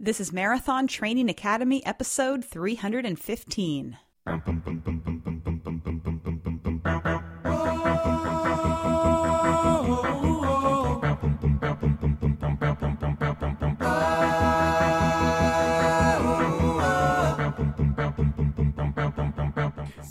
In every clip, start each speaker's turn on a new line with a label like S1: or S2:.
S1: This is Marathon Training Academy, episode 315.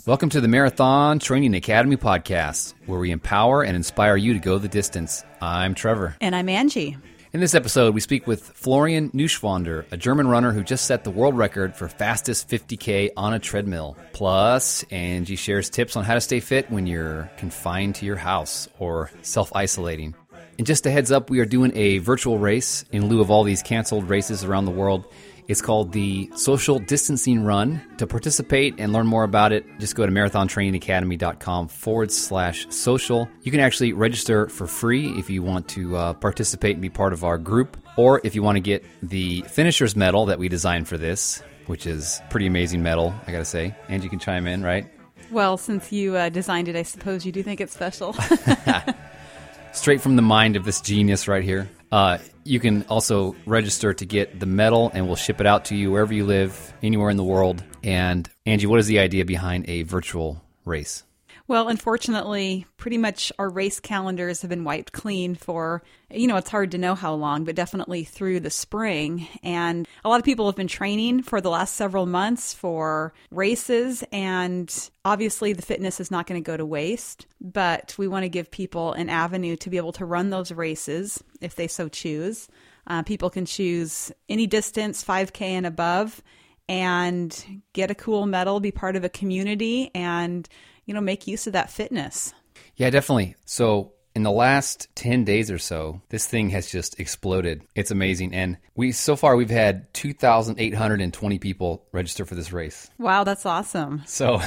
S2: Welcome to the Marathon Training Academy podcast, where we empower and inspire you to go the distance. I'm Trevor.
S1: And I'm Angie.
S2: In this episode, we speak with Florian Neuschwander, a German runner who just set the world record for fastest 50K on a treadmill. Plus, Angie shares tips on how to stay fit when you're confined to your house or self isolating. And just a heads up, we are doing a virtual race in lieu of all these canceled races around the world. It's called the Social Distancing Run. To participate and learn more about it, just go to marathontrainingacademy.com forward slash social. You can actually register for free if you want to uh, participate and be part of our group, or if you want to get the finisher's medal that we designed for this, which is pretty amazing medal, I gotta say. And you can chime in, right?
S1: Well, since you uh, designed it, I suppose you do think it's special.
S2: Straight from the mind of this genius right here. Uh, you can also register to get the medal, and we'll ship it out to you wherever you live, anywhere in the world. And Angie, what is the idea behind a virtual race?
S1: Well, unfortunately, pretty much our race calendars have been wiped clean for, you know, it's hard to know how long, but definitely through the spring. And a lot of people have been training for the last several months for races. And obviously, the fitness is not going to go to waste, but we want to give people an avenue to be able to run those races if they so choose. Uh, people can choose any distance, 5K and above, and get a cool medal, be part of a community, and you know, make use of that fitness.
S2: Yeah, definitely. So in the last 10 days or so, this thing has just exploded. It's amazing. And we, so far, we've had 2,820 people register for this race.
S1: Wow, that's awesome.
S2: So,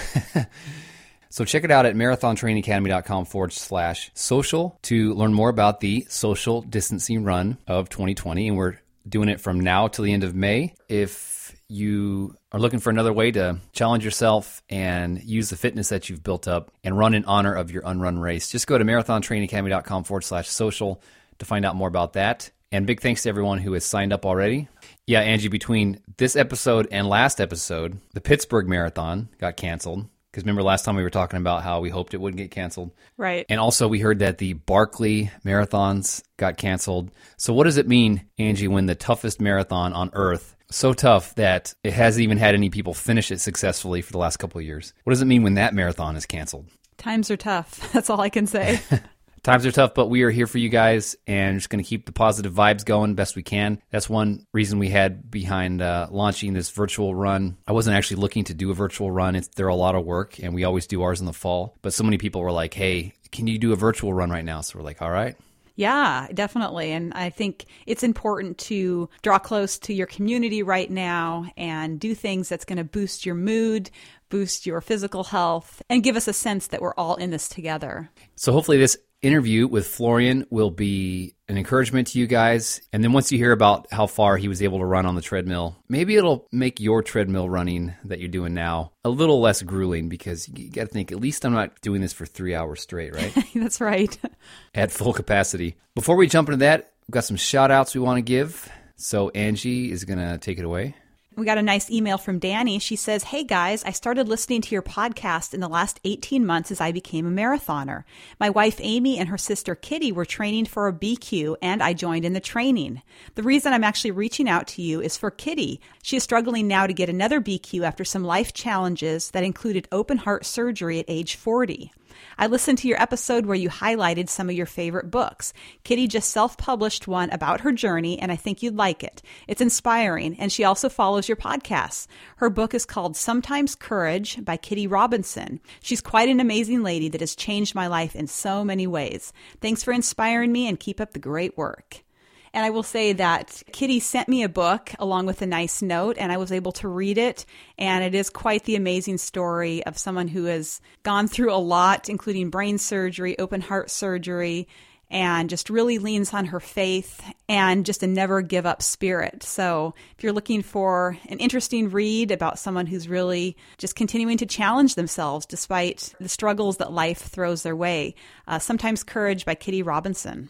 S2: so check it out at marathontrainingacademy.com forward slash social to learn more about the social distancing run of 2020. And we're doing it from now till the end of May. If you are looking for another way to challenge yourself and use the fitness that you've built up and run in honor of your unrun race, just go to marathontrainingacademy.com forward slash social to find out more about that. And big thanks to everyone who has signed up already. Yeah, Angie, between this episode and last episode, the Pittsburgh Marathon got canceled. Because remember last time we were talking about how we hoped it wouldn't get canceled?
S1: Right.
S2: And also we heard that the Barkley marathons got canceled. So what does it mean, Angie, when the toughest marathon on earth so tough that it hasn't even had any people finish it successfully for the last couple of years. What does it mean when that marathon is canceled?
S1: Times are tough. That's all I can say.
S2: Times are tough, but we are here for you guys and just going to keep the positive vibes going best we can. That's one reason we had behind uh, launching this virtual run. I wasn't actually looking to do a virtual run. It's, they're a lot of work, and we always do ours in the fall. But so many people were like, hey, can you do a virtual run right now? So we're like, all right,
S1: yeah, definitely. And I think it's important to draw close to your community right now and do things that's going to boost your mood, boost your physical health, and give us a sense that we're all in this together.
S2: So hopefully, this interview with Florian will be an encouragement to you guys. And then once you hear about how far he was able to run on the treadmill, maybe it'll make your treadmill running that you're doing now a little less grueling because you got to think, at least I'm not doing this for three hours straight, right?
S1: That's right.
S2: At full capacity. Before we jump into that, we've got some shout outs we want to give. So Angie is going to take it away.
S1: We got a nice email from Danny. She says, Hey guys, I started listening to your podcast in the last 18 months as I became a marathoner. My wife Amy and her sister Kitty were training for a BQ and I joined in the training. The reason I'm actually reaching out to you is for Kitty. She is struggling now to get another BQ after some life challenges that included open heart surgery at age 40. I listened to your episode where you highlighted some of your favorite books. Kitty just self published one about her journey, and I think you'd like it. It's inspiring, and she also follows your podcasts. Her book is called Sometimes Courage by Kitty Robinson. She's quite an amazing lady that has changed my life in so many ways. Thanks for inspiring me and keep up the great work. And I will say that Kitty sent me a book along with a nice note, and I was able to read it. And it is quite the amazing story of someone who has gone through a lot, including brain surgery, open heart surgery, and just really leans on her faith and just a never give up spirit. So, if you're looking for an interesting read about someone who's really just continuing to challenge themselves despite the struggles that life throws their way, uh, Sometimes Courage by Kitty Robinson.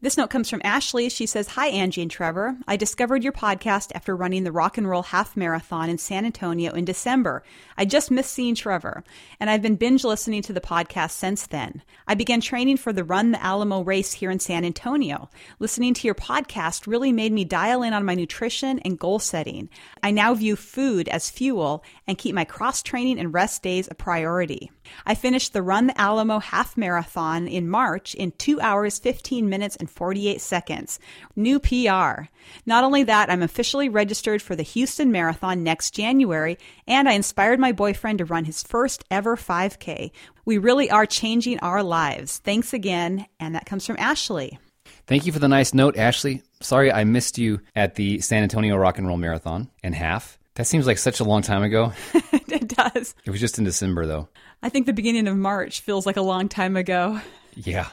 S1: This note comes from Ashley. She says, Hi, Angie and Trevor. I discovered your podcast after running the Rock and Roll Half Marathon in San Antonio in December. I just missed seeing Trevor, and I've been binge listening to the podcast since then. I began training for the Run the Alamo race here in San Antonio. Listening to your podcast really made me dial in on my nutrition and goal setting. I now view food as fuel and keep my cross training and rest days a priority. I finished the Run the Alamo Half Marathon in March in 2 hours, 15 minutes, and 48 seconds. New PR. Not only that, I'm officially registered for the Houston Marathon next January, and I inspired my boyfriend to run his first ever 5K. We really are changing our lives. Thanks again. And that comes from Ashley.
S2: Thank you for the nice note, Ashley. Sorry I missed you at the San Antonio Rock and Roll Marathon and half. That seems like such a long time ago.
S1: it does.
S2: It was just in December, though.
S1: I think the beginning of March feels like a long time ago.
S2: Yeah.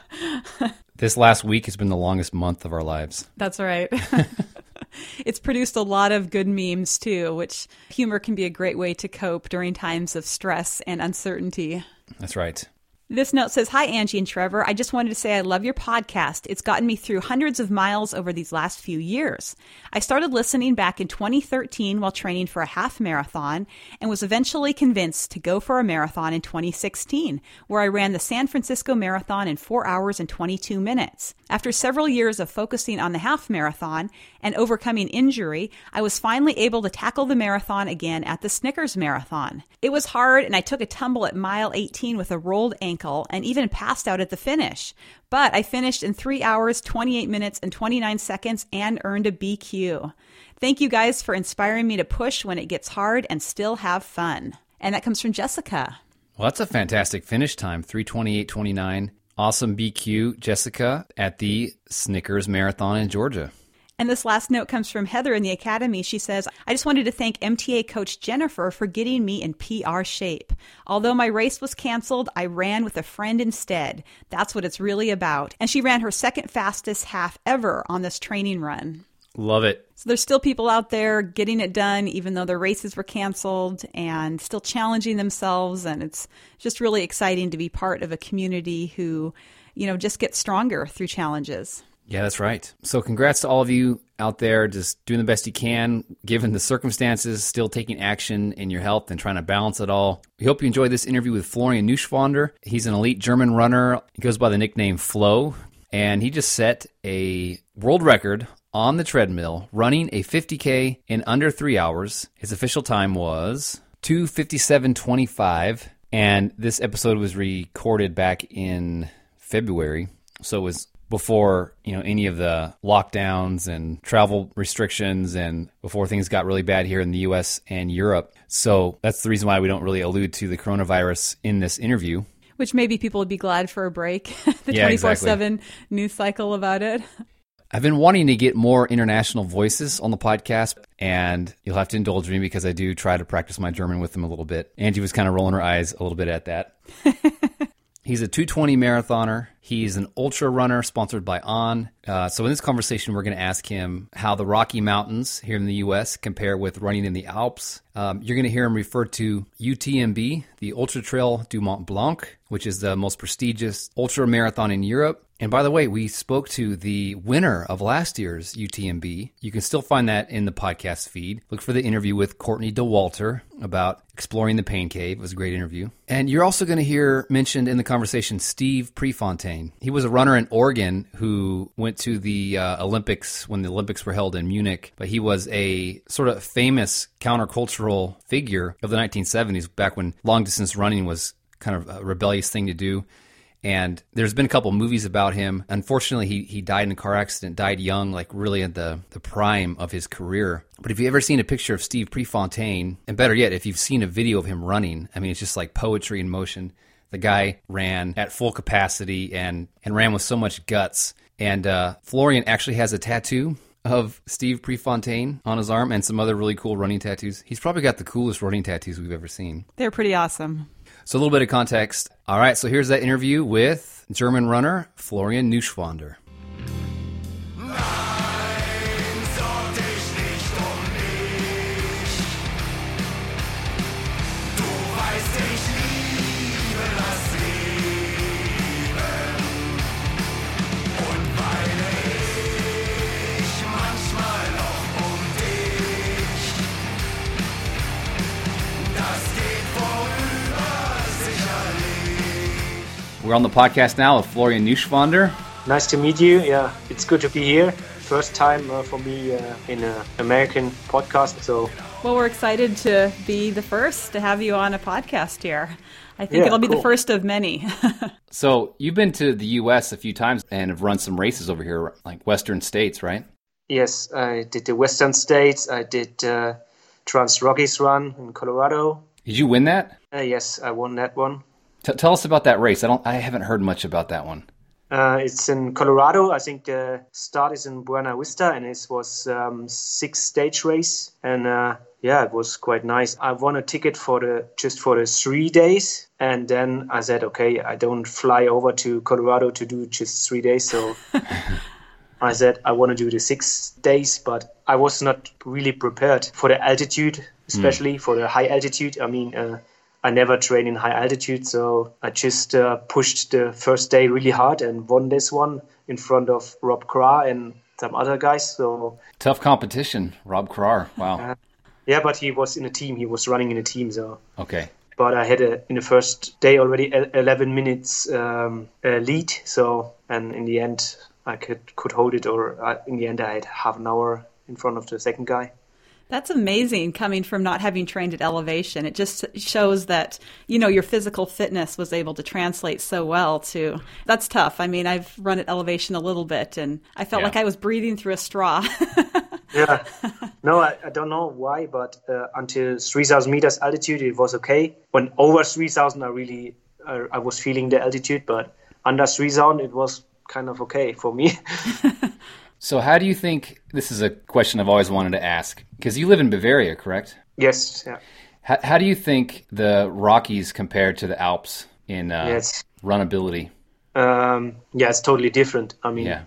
S2: this last week has been the longest month of our lives.
S1: That's right. it's produced a lot of good memes too, which humor can be a great way to cope during times of stress and uncertainty.
S2: That's right.
S1: This note says, Hi, Angie and Trevor. I just wanted to say I love your podcast. It's gotten me through hundreds of miles over these last few years. I started listening back in 2013 while training for a half marathon and was eventually convinced to go for a marathon in 2016, where I ran the San Francisco Marathon in 4 hours and 22 minutes. After several years of focusing on the half marathon and overcoming injury, I was finally able to tackle the marathon again at the Snickers Marathon. It was hard and I took a tumble at mile 18 with a rolled ankle ankle and even passed out at the finish. But I finished in 3 hours, 28 minutes, and 29 seconds and earned a BQ. Thank you guys for inspiring me to push when it gets hard and still have fun. And that comes from Jessica.
S2: Well, that's a fantastic finish time 328.29. Awesome BQ, Jessica, at the Snickers Marathon in Georgia.
S1: And this last note comes from Heather in the Academy. She says, I just wanted to thank MTA coach Jennifer for getting me in PR shape. Although my race was canceled, I ran with a friend instead. That's what it's really about. And she ran her second fastest half ever on this training run.
S2: Love it.
S1: So there's still people out there getting it done, even though their races were canceled and still challenging themselves. And it's just really exciting to be part of a community who, you know, just gets stronger through challenges.
S2: Yeah, that's right. So, congrats to all of you out there, just doing the best you can, given the circumstances, still taking action in your health and trying to balance it all. We hope you enjoyed this interview with Florian Neuschwander. He's an elite German runner. He goes by the nickname Flo, and he just set a world record on the treadmill running a 50K in under three hours. His official time was 257.25, and this episode was recorded back in February. So it was before you know any of the lockdowns and travel restrictions and before things got really bad here in the US and Europe. So that's the reason why we don't really allude to the coronavirus in this interview.
S1: Which maybe people would be glad for a break. the
S2: Yeah,
S1: 24
S2: exactly.
S1: 7 news cycle about it.
S2: I've been wanting to get more international voices on the podcast, and you'll have to indulge me because I do try to practice my German with them a little bit. Angie was kind of rolling her eyes a little bit at that. He's a 220 marathoner. He's an ultra runner sponsored by On. Uh, so, in this conversation, we're going to ask him how the Rocky Mountains here in the U.S. compare with running in the Alps. Um, you're going to hear him refer to UTMB, the Ultra Trail du Mont Blanc, which is the most prestigious ultra marathon in Europe. And by the way, we spoke to the winner of last year's UTMB. You can still find that in the podcast feed. Look for the interview with Courtney Dauwalter about exploring the pain cave. It was a great interview. And you're also going to hear mentioned in the conversation Steve Prefontaine. He was a runner in Oregon who went to the uh, Olympics when the Olympics were held in Munich, but he was a sort of famous countercultural figure of the 1970s back when long distance running was kind of a rebellious thing to do. And there's been a couple movies about him. Unfortunately, he, he died in a car accident, died young, like really at the, the prime of his career. But if you've ever seen a picture of Steve Prefontaine, and better yet, if you've seen a video of him running, I mean, it's just like poetry in motion. The guy ran at full capacity and, and ran with so much guts. And uh, Florian actually has a tattoo of Steve Prefontaine on his arm and some other really cool running tattoos. He's probably got the coolest running tattoos we've ever seen.
S1: They're pretty awesome.
S2: So a little bit of context. All right, so here's that interview with German runner Florian Neuschwander. We're on the podcast now with Florian Neuschwander.
S3: Nice to meet you. Yeah, it's good to be here. First time uh, for me uh, in an American podcast. So,
S1: Well, we're excited to be the first to have you on a podcast here. I think
S3: Yeah,
S1: it'll be the first of many.
S2: So you've been to the U.S. a few times and have run some races over here, like Western states, right?
S3: yes, I did the Western States. I did uh, Trans Rockies Run in Colorado.
S2: Did you win that?
S3: Uh, yes, I won that one.
S2: T- tell us about that race. I don't. I haven't heard much about that one.
S3: Uh, it's in Colorado. I think the start is in Buena Vista, and it was um, six stage race. And uh, yeah, it was quite nice. I won a ticket for the just for the three days, and then I said, okay, I don't fly over to Colorado to do just three days, so. I said I want to do the six days, but I was not really prepared for the altitude, especially for the high altitude. I mean, uh, I never train in high altitude, so I just uh, pushed the first day really hard and won this one in front of Rob Krar and some other guys. So
S2: Tough competition, Rob Krar. Wow.
S3: yeah, but he was in a team. He was running in a team, so.
S2: Okay.
S3: But I had a, in the first day already e- 11 minutes um, uh, lead, so and in the end I could could hold it, or uh, in the end I had half an hour in front of the second guy.
S1: That's amazing coming from not having trained at elevation. It just shows that, you know, your physical fitness was able to translate so well to that's tough. I mean, I've run at elevation a little bit and I felt
S2: Yeah.
S1: like I was breathing through a straw.
S3: Yeah, no, I, I don't know why, but uh, until 3,000 meters altitude it was okay. When over 3,000, I really uh, I was feeling the altitude, but under 3,000 it was kind of okay for me.
S2: So how do you think? This is a question I've always wanted to ask because you live in Bavaria, correct?
S3: yes, yeah.
S2: How, how do you think the Rockies compare to the Alps in uh,
S3: Yes.
S2: runability?
S3: Um, yeah, it's totally different. I mean,
S2: Yeah.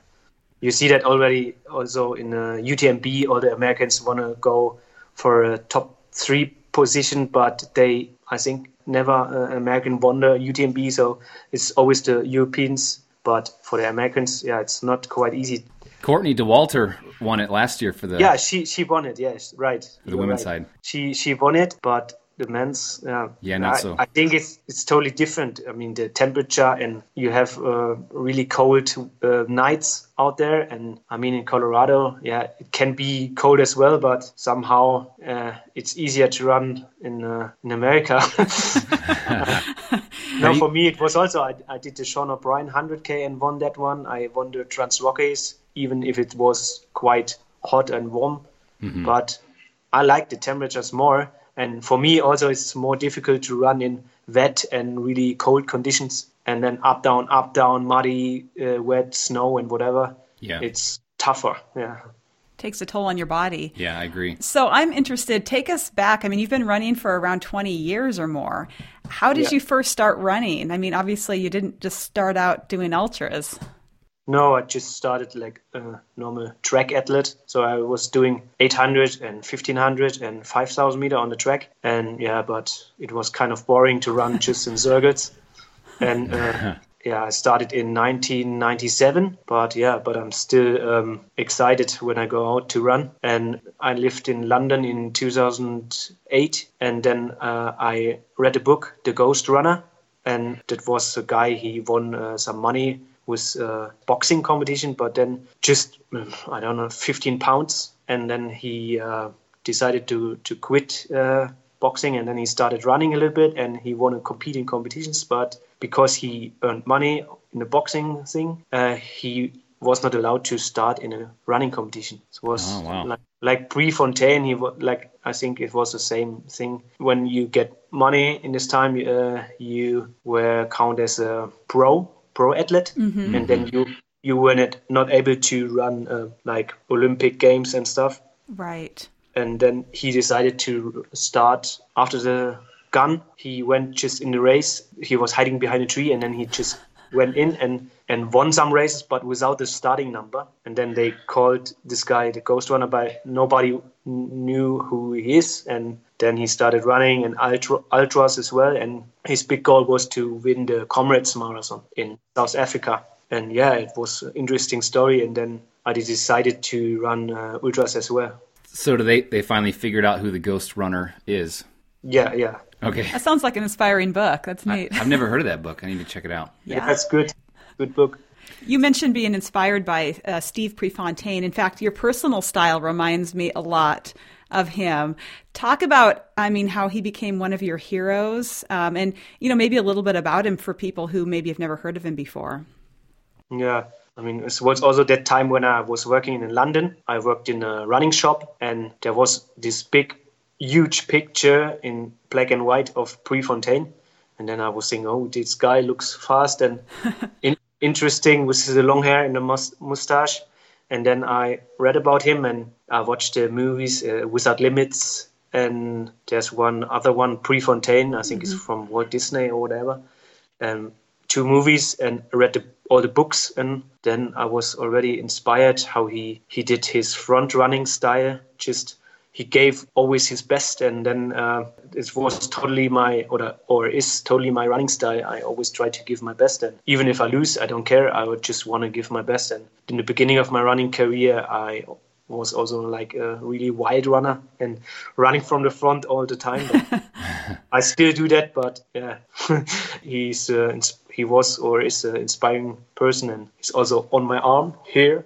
S3: you see that already also in uh, UTMB all the americans want to go for a top three position but they i think never uh, american won the utmb so it's always the europeans but for the americans yeah it's not quite easy
S2: Courtney Dauwalter won it last year for the
S3: yeah she she won it yes right
S2: for
S3: the
S2: women's
S3: right.
S2: side.
S3: she she won it but the men's yeah
S2: Yeah, not
S3: I,
S2: so.
S3: I think it's it's totally different i mean the temperature and you have uh, really cold uh, nights out there and i mean in colorado yeah it can be cold as well but somehow uh, it's easier to run in uh, in america no for me it was also I, I did the sean o'brien 100k and won that one i won the trans rockies even if it was quite hot and warm but I like the temperatures more. And for me, also, it's more difficult to run in wet and really cold conditions, and then up, down, up, down, muddy, uh, wet, snow, and whatever.
S2: Yeah.
S3: It's tougher. Yeah.
S1: Takes a toll on your body.
S2: Yeah, I agree.
S1: So I'm interested. Take us back. I mean, you've been running for around 20 years or more. How did
S3: Yeah.
S1: you first start running? I mean, obviously, you didn't just start out doing ultras.
S3: No, I just started like a normal track athlete. So I was doing 800 and 1500 and 5000 meter on the track. And yeah, but it was kind of boring to run just in circuits. And uh, yeah, I started in 1997. But yeah, but I'm still um, excited when I go out to run. And I lived in London in 2008. And then uh, I read a book, The Ghost Runner. And that was a guy, he won uh, some money with uh, boxing competition, but then just mm, I don't know, 15 pounds, and then he uh, decided to to quit uh, boxing, and then he started running a little bit, and he wanted to compete in competitions, but because he earned money in the boxing thing, uh, he was not allowed to start in a running competition. So it was
S2: Oh, wow.
S3: like like Prefontaine, he like I think it was the same thing. When you get money in this time, uh, you were counted as a pro pro athlete, and then you you were not, not able to run uh, like Olympic games and stuff.
S1: Right.
S3: And then he decided to start after the gun. He went just in the race. He was hiding behind a tree, and then he just went in and and won some races, but without the starting number. And then they called this guy the Ghost Runner, but nobody knew who he is. And then he started running and ultra, ultras as well. And his big goal was to win the Comrades Marathon in South Africa. And yeah, it was an interesting story. And then I decided to run uh, ultras as well.
S2: So do they they finally figured out who the Ghost Runner is?
S3: Yeah, yeah.
S2: Okay.
S1: That sounds like an inspiring book. That's
S2: I,
S1: neat.
S2: I've never heard of that book. I need to check it out.
S1: yeah.
S3: That's good. Good book.
S1: You mentioned being inspired by uh, Steve Prefontaine. In fact, your personal style reminds me a lot of him. Talk about, I mean, how he became one of your heroes, um, and you know, maybe a little bit about him for people who maybe have never heard of him before.
S3: Yeah, I mean, it was also that time when I was working in London. I worked in a running shop, and there was this big, huge picture in black and white of Prefontaine. And then I was thinking, oh, this guy looks fast and in- interesting with the long hair and the mus- mustache. And then I read about him and I watched the movies uh, Without Limits. And there's one other one, Prefontaine, I think it's from Walt Disney or whatever um, two movies and read the, all the books and then I was already inspired how he he did his front running style just he gave always his best and then uh, it was totally my or or is totally my running style I always try to give my best and even if I lose I don't care I would just want to give my best and in the beginning of my running career I was also like a really wild runner and running from the front all the time. I still do that, but yeah, he's uh, he was or is an inspiring person, and he's also on my arm here.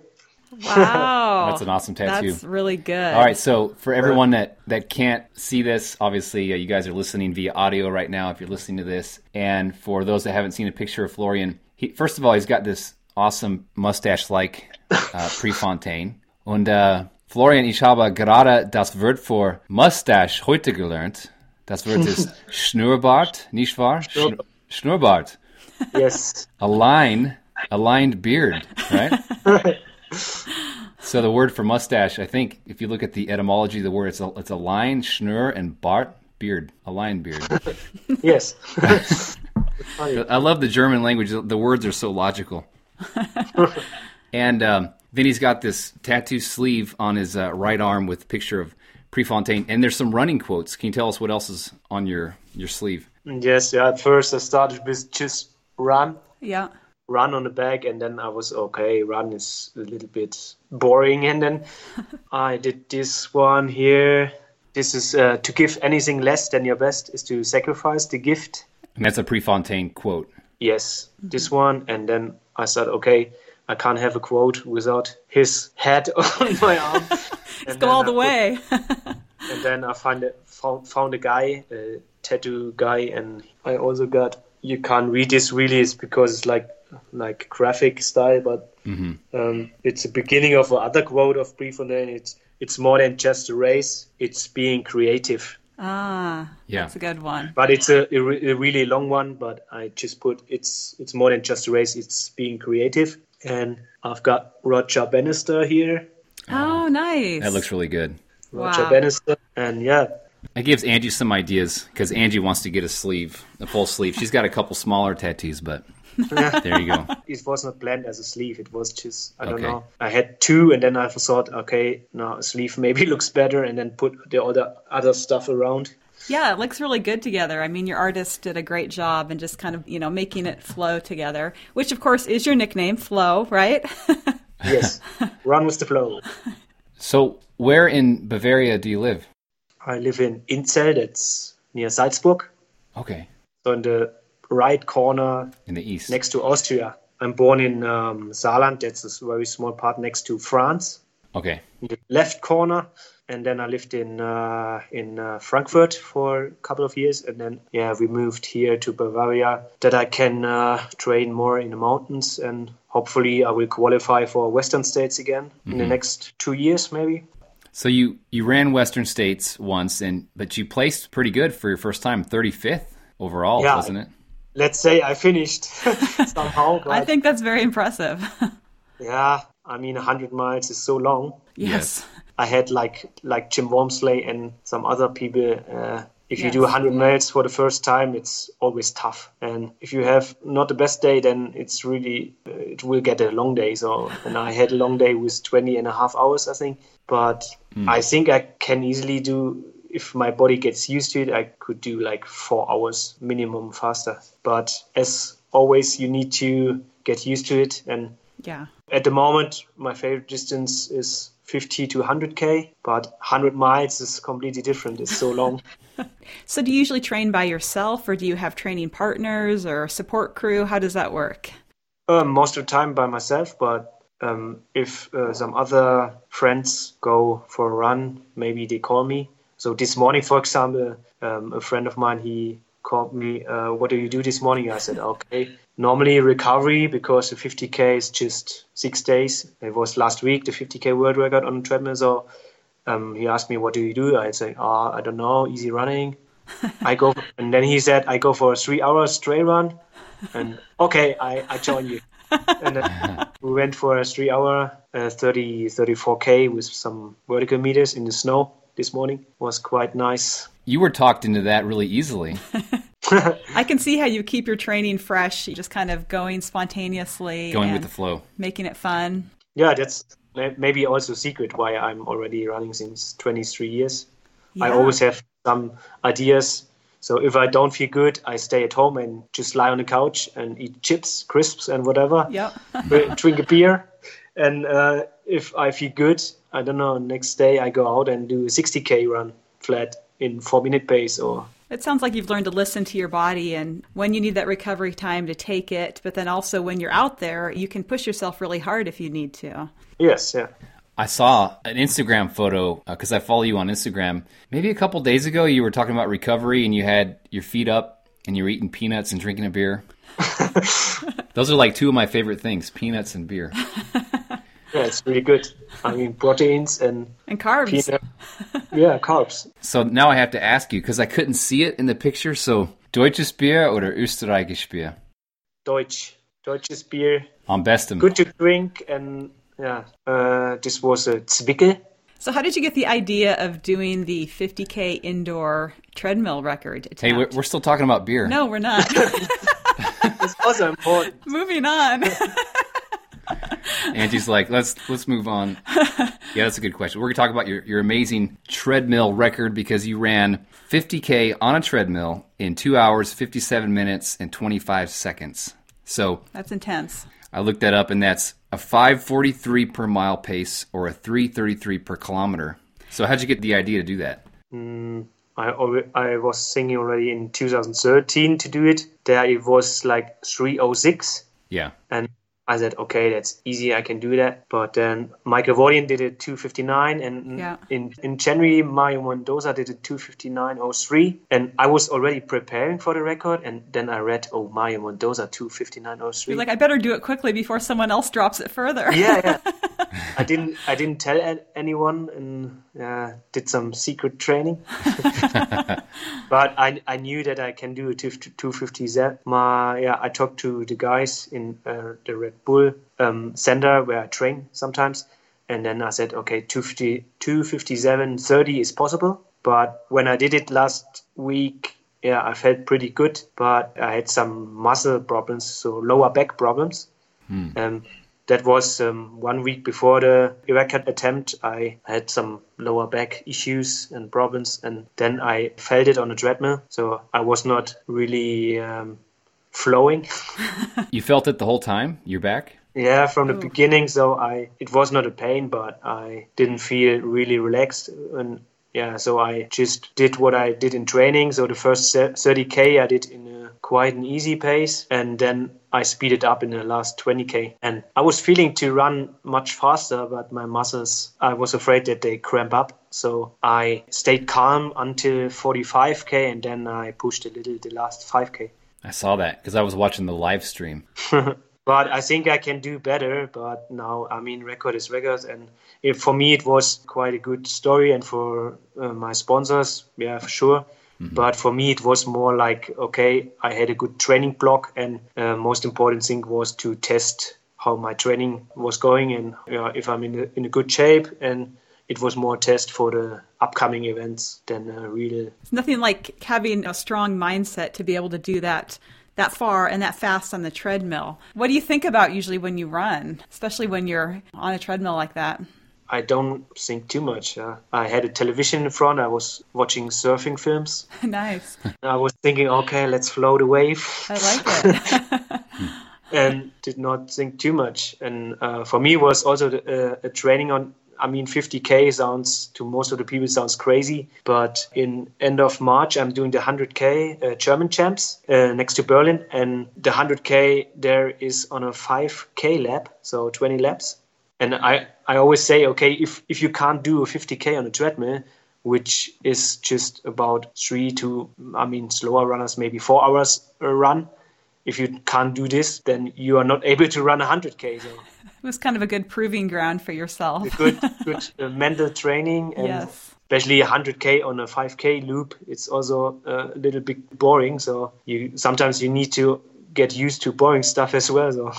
S1: Wow,
S2: That's an awesome tattoo.
S1: That's really good.
S2: All right, so for everyone that that can't see this, obviously uh, you guys are listening via audio right now. If you're listening to this, and for those that haven't seen a picture of Florian, he, first of all, he's got this awesome mustache-like uh, Prefontaine. Und äh, Florian, ich habe gerade das Wort für Mustache heute gelernt. Das Wort ist Schnurrbart, nicht wahr? Schn Schnurrbart.
S3: Yes,
S2: A line, a lined beard, right? So the word for mustache, I think, if you look at the etymology of the word, it's a, it's a line, schnur, and bart, beard, a line beard.
S3: yes.
S2: I love the German language. The words are so logical. and um, then he's got this tattoo sleeve on his uh, right arm with a picture of Prefontaine, and there's some running quotes. Can you tell us what else is on your your sleeve?
S3: yes, yeah. At first, I started with just run,
S1: Yeah.
S3: Run on the back, and then I was okay. Run is a little bit boring, and then I did this one here. This is uh, to give anything less than your best is to sacrifice the gift.
S2: And that's a Prefontaine quote.
S3: Yes, this one, and then I said, okay, I can't have a quote without his head on my arm. And
S1: Go
S3: then
S1: all
S3: I
S1: the
S3: put-
S1: way.
S3: and then I find it, found, found a guy, a tattoo guy, and I also got. You can't read this really, it's because it's like like graphic style, but um, it's the beginning of another quote of Prefontaine. It's it's more than just a race; it's being creative.
S1: ah,
S2: Yeah.
S1: that's a good one.
S3: But it's a, a, re- a really long one. But I just put it's it's more than just a race; it's being creative. And I've got Roger Bannister here,
S1: Oh, nice.
S2: That looks really good.
S3: Roger
S1: Wow.
S3: Bannister, and yeah,
S2: it gives Angie some ideas because Angie wants to get a sleeve, a full sleeve. She's got a couple smaller tattoos, but there you go.
S3: it was not planned as a sleeve. It was just I don't
S2: Okay.
S3: know. I had two, and then I thought, okay, now a sleeve maybe looks better, and then put the other other stuff around.
S1: Yeah, it looks really good together. I mean, your artist did a great job and just kind of, you know, making it flow together, which of course is your nickname, Flow, right?
S3: Yes, run with the flow.
S2: So, where in Bavaria do you live?
S3: I live in Inzell, that's near Salzburg,
S2: Okay,
S3: so in the right corner
S2: in the east.
S3: next to Austria. I'm born in um, Saarland, that's a very small part next to France.
S2: Okay,
S3: left corner and then I lived in uh, in uh, Frankfurt for a couple of years and then yeah we moved here to Bavaria that I can uh, train more in the mountains and hopefully I will qualify for Western States again in the next two years maybe
S2: so you you ran Western States once, and but you placed pretty good for your first time, thirty fifth overall,
S3: Yeah.
S2: wasn't it?
S3: Let's say I finished somehow but
S1: I think that's very impressive.
S3: yeah I mean 100 miles is so long
S1: yes.
S3: I had like like Jim Walmsley and some other people. Uh, if you do 100 miles for the first time, it's always tough. And if you have not the best day, then it's really uh, it will get a long day. So and I had a long day with 20 and a half hours, I think. But I think I can easily do. If my body gets used to it, I could do like four hours minimum faster. But as always, you need to get used to it and
S1: Yeah.
S3: at the moment, my favorite distance is 50 to 100k, but 100 miles is completely different. It's so long.
S1: So, do you usually train by yourself, or do you have training partners or support crew? How does that work?
S3: Um, most of the time by myself, but um, if uh, some other friends go for a run, maybe they call me. So this morning, for example, um, a friend of mine he called me. Uh, what do you do this morning? I said, okay. Normally recovery because the 50k is just six days. It was last week the 50k world record on the treadmill. So um, he asked me, what do you do? I said, oh, I don't know, easy running. I go, and then he said, I go for a three hour straight run. And okay, I, I join you. And then we went for a three hour, uh, 30, 34K with some vertical meters in the snow this morning. Was quite nice.
S2: You were talked into that really easily.
S1: I can see how you keep your training fresh, just kind of going spontaneously,
S2: Going
S1: and
S2: with the flow.
S1: making it fun.
S3: Yeah, that's maybe also a secret why I'm already running since 23 years. I always have some ideas. So if I don't feel good, I stay at home and just lie on the couch and eat chips, crisps, and whatever. Yeah. Drink a beer. And uh, if I feel good, I don't know, next day I go out and do a 60k run flat in four minute pace or
S1: It sounds like you've learned to listen to your body and when you need that recovery time to take it, but then also when you're out there, you can push yourself really hard if you need to.
S3: yes, yeah.
S2: I saw an Instagram photo uh, because I follow you on Instagram. Maybe a couple days ago, you were talking about recovery and you had your feet up and you were eating peanuts and drinking a beer. Those are like two of my favorite things peanuts and beer.
S3: Yeah, it's really good. I mean, proteins and
S1: And carbs.
S3: peanut. yeah, carbs.
S2: So now I have to ask you because I couldn't see it in the picture. So, deutsches Bier oder österreichisches Bier?
S3: Deutsch. Deutsches Bier.
S2: Am besten.
S3: Good to drink. And yeah, uh, this was a Zwickel.
S1: So, how did you get the idea of doing the 50K indoor treadmill record? Attempt?
S2: Hey, we're, we're still talking about beer.
S1: no, we're not.
S3: It's also important.
S1: Moving on.
S2: Angie's like, let's let's move on. Yeah, that's a good question. We're gonna talk about your, your amazing treadmill record because you ran 50k on a treadmill in two hours, 57 minutes, and 25 seconds. So
S1: That's intense.
S2: I looked that up, and that's a 543 per mile pace or a 333 per kilometer. So how'd you get the idea to do that?
S3: Mm, I I was thinking already in 2013 to do it. There it was like 306.
S2: Yeah.
S3: And I said, okay, that's easy. I can do that. But then Michael Wardian did it 259, and
S1: Yeah.
S3: in in January Mario Mendoza did it 259.03, and I was already preparing for the record, and then I read, oh, Mario Mendoza 259.03.
S1: You're like, I better do it quickly before someone else drops it further.
S3: yeah, yeah. I didn't I didn't tell anyone, and uh, did some secret training. but I I knew that I can do a 257. My yeah, I talked to the guys in uh, the Red Bull um, center where I train sometimes, and then I said, okay, 250, 257, 30 is possible. But when I did it last week, yeah, I felt pretty good, but I had some muscle problems, so lower back problems. Um, that was um, one week before the record attempt. I had some lower back issues and problems, and then I felt it on the treadmill. So I was not really um, flowing.
S2: You felt it the whole time. You're back.
S3: Yeah, from the beginning. So I, it was not a pain, but I didn't feel really relaxed. And yeah, so I just did what I did in training. So the first 30k I did in a quite an easy pace, and then I speeded up in the last 20k. And I was feeling to run much faster, but my muscles, I was afraid that they cramp up. So I stayed calm until 45k, and then I pushed a little the last 5k.
S2: I saw that because I was watching the live stream.
S3: but I think I can do better. But now, I mean, record is record, and it, for me, it was quite a good story, and for uh, my sponsors, yeah, for sure. But for me, it was more like okay, I had a good training block, and uh, most important thing was to test how my training was going, and yeah, if I'm in a, in a good shape, and it was more a test for the upcoming events than a real
S1: It's nothing like having a strong mindset to be able to do that that far and that fast on the treadmill. What do you think about usually when you run, especially when you're on a treadmill like that?
S3: I don't think too much. Uh, I had a television in front. I was watching surfing films.
S1: nice.
S3: I was thinking, okay, let's float a wave,
S1: I like it.
S3: and did not think too much. And uh, for me, was also the, uh, a training on I mean, 50k sounds to most of the people sounds crazy, but in end of March I'm doing the 100k uh, German champs uh, next to Berlin, and the 100k there is on a 5k lap, so 20 laps. And I, I always say, okay, if, if you can't do a 50k on a treadmill, which is just about three to, I mean, slower runners, maybe four hours a run. If you can't do this, then you are not able to run 100k. So
S1: It was kind of a good proving ground for yourself.
S3: good, good uh, mental training and
S1: Yes.
S3: especially 100k on a 5k loop. It's also a little bit boring. So you sometimes you need to get used to boring stuff as well. So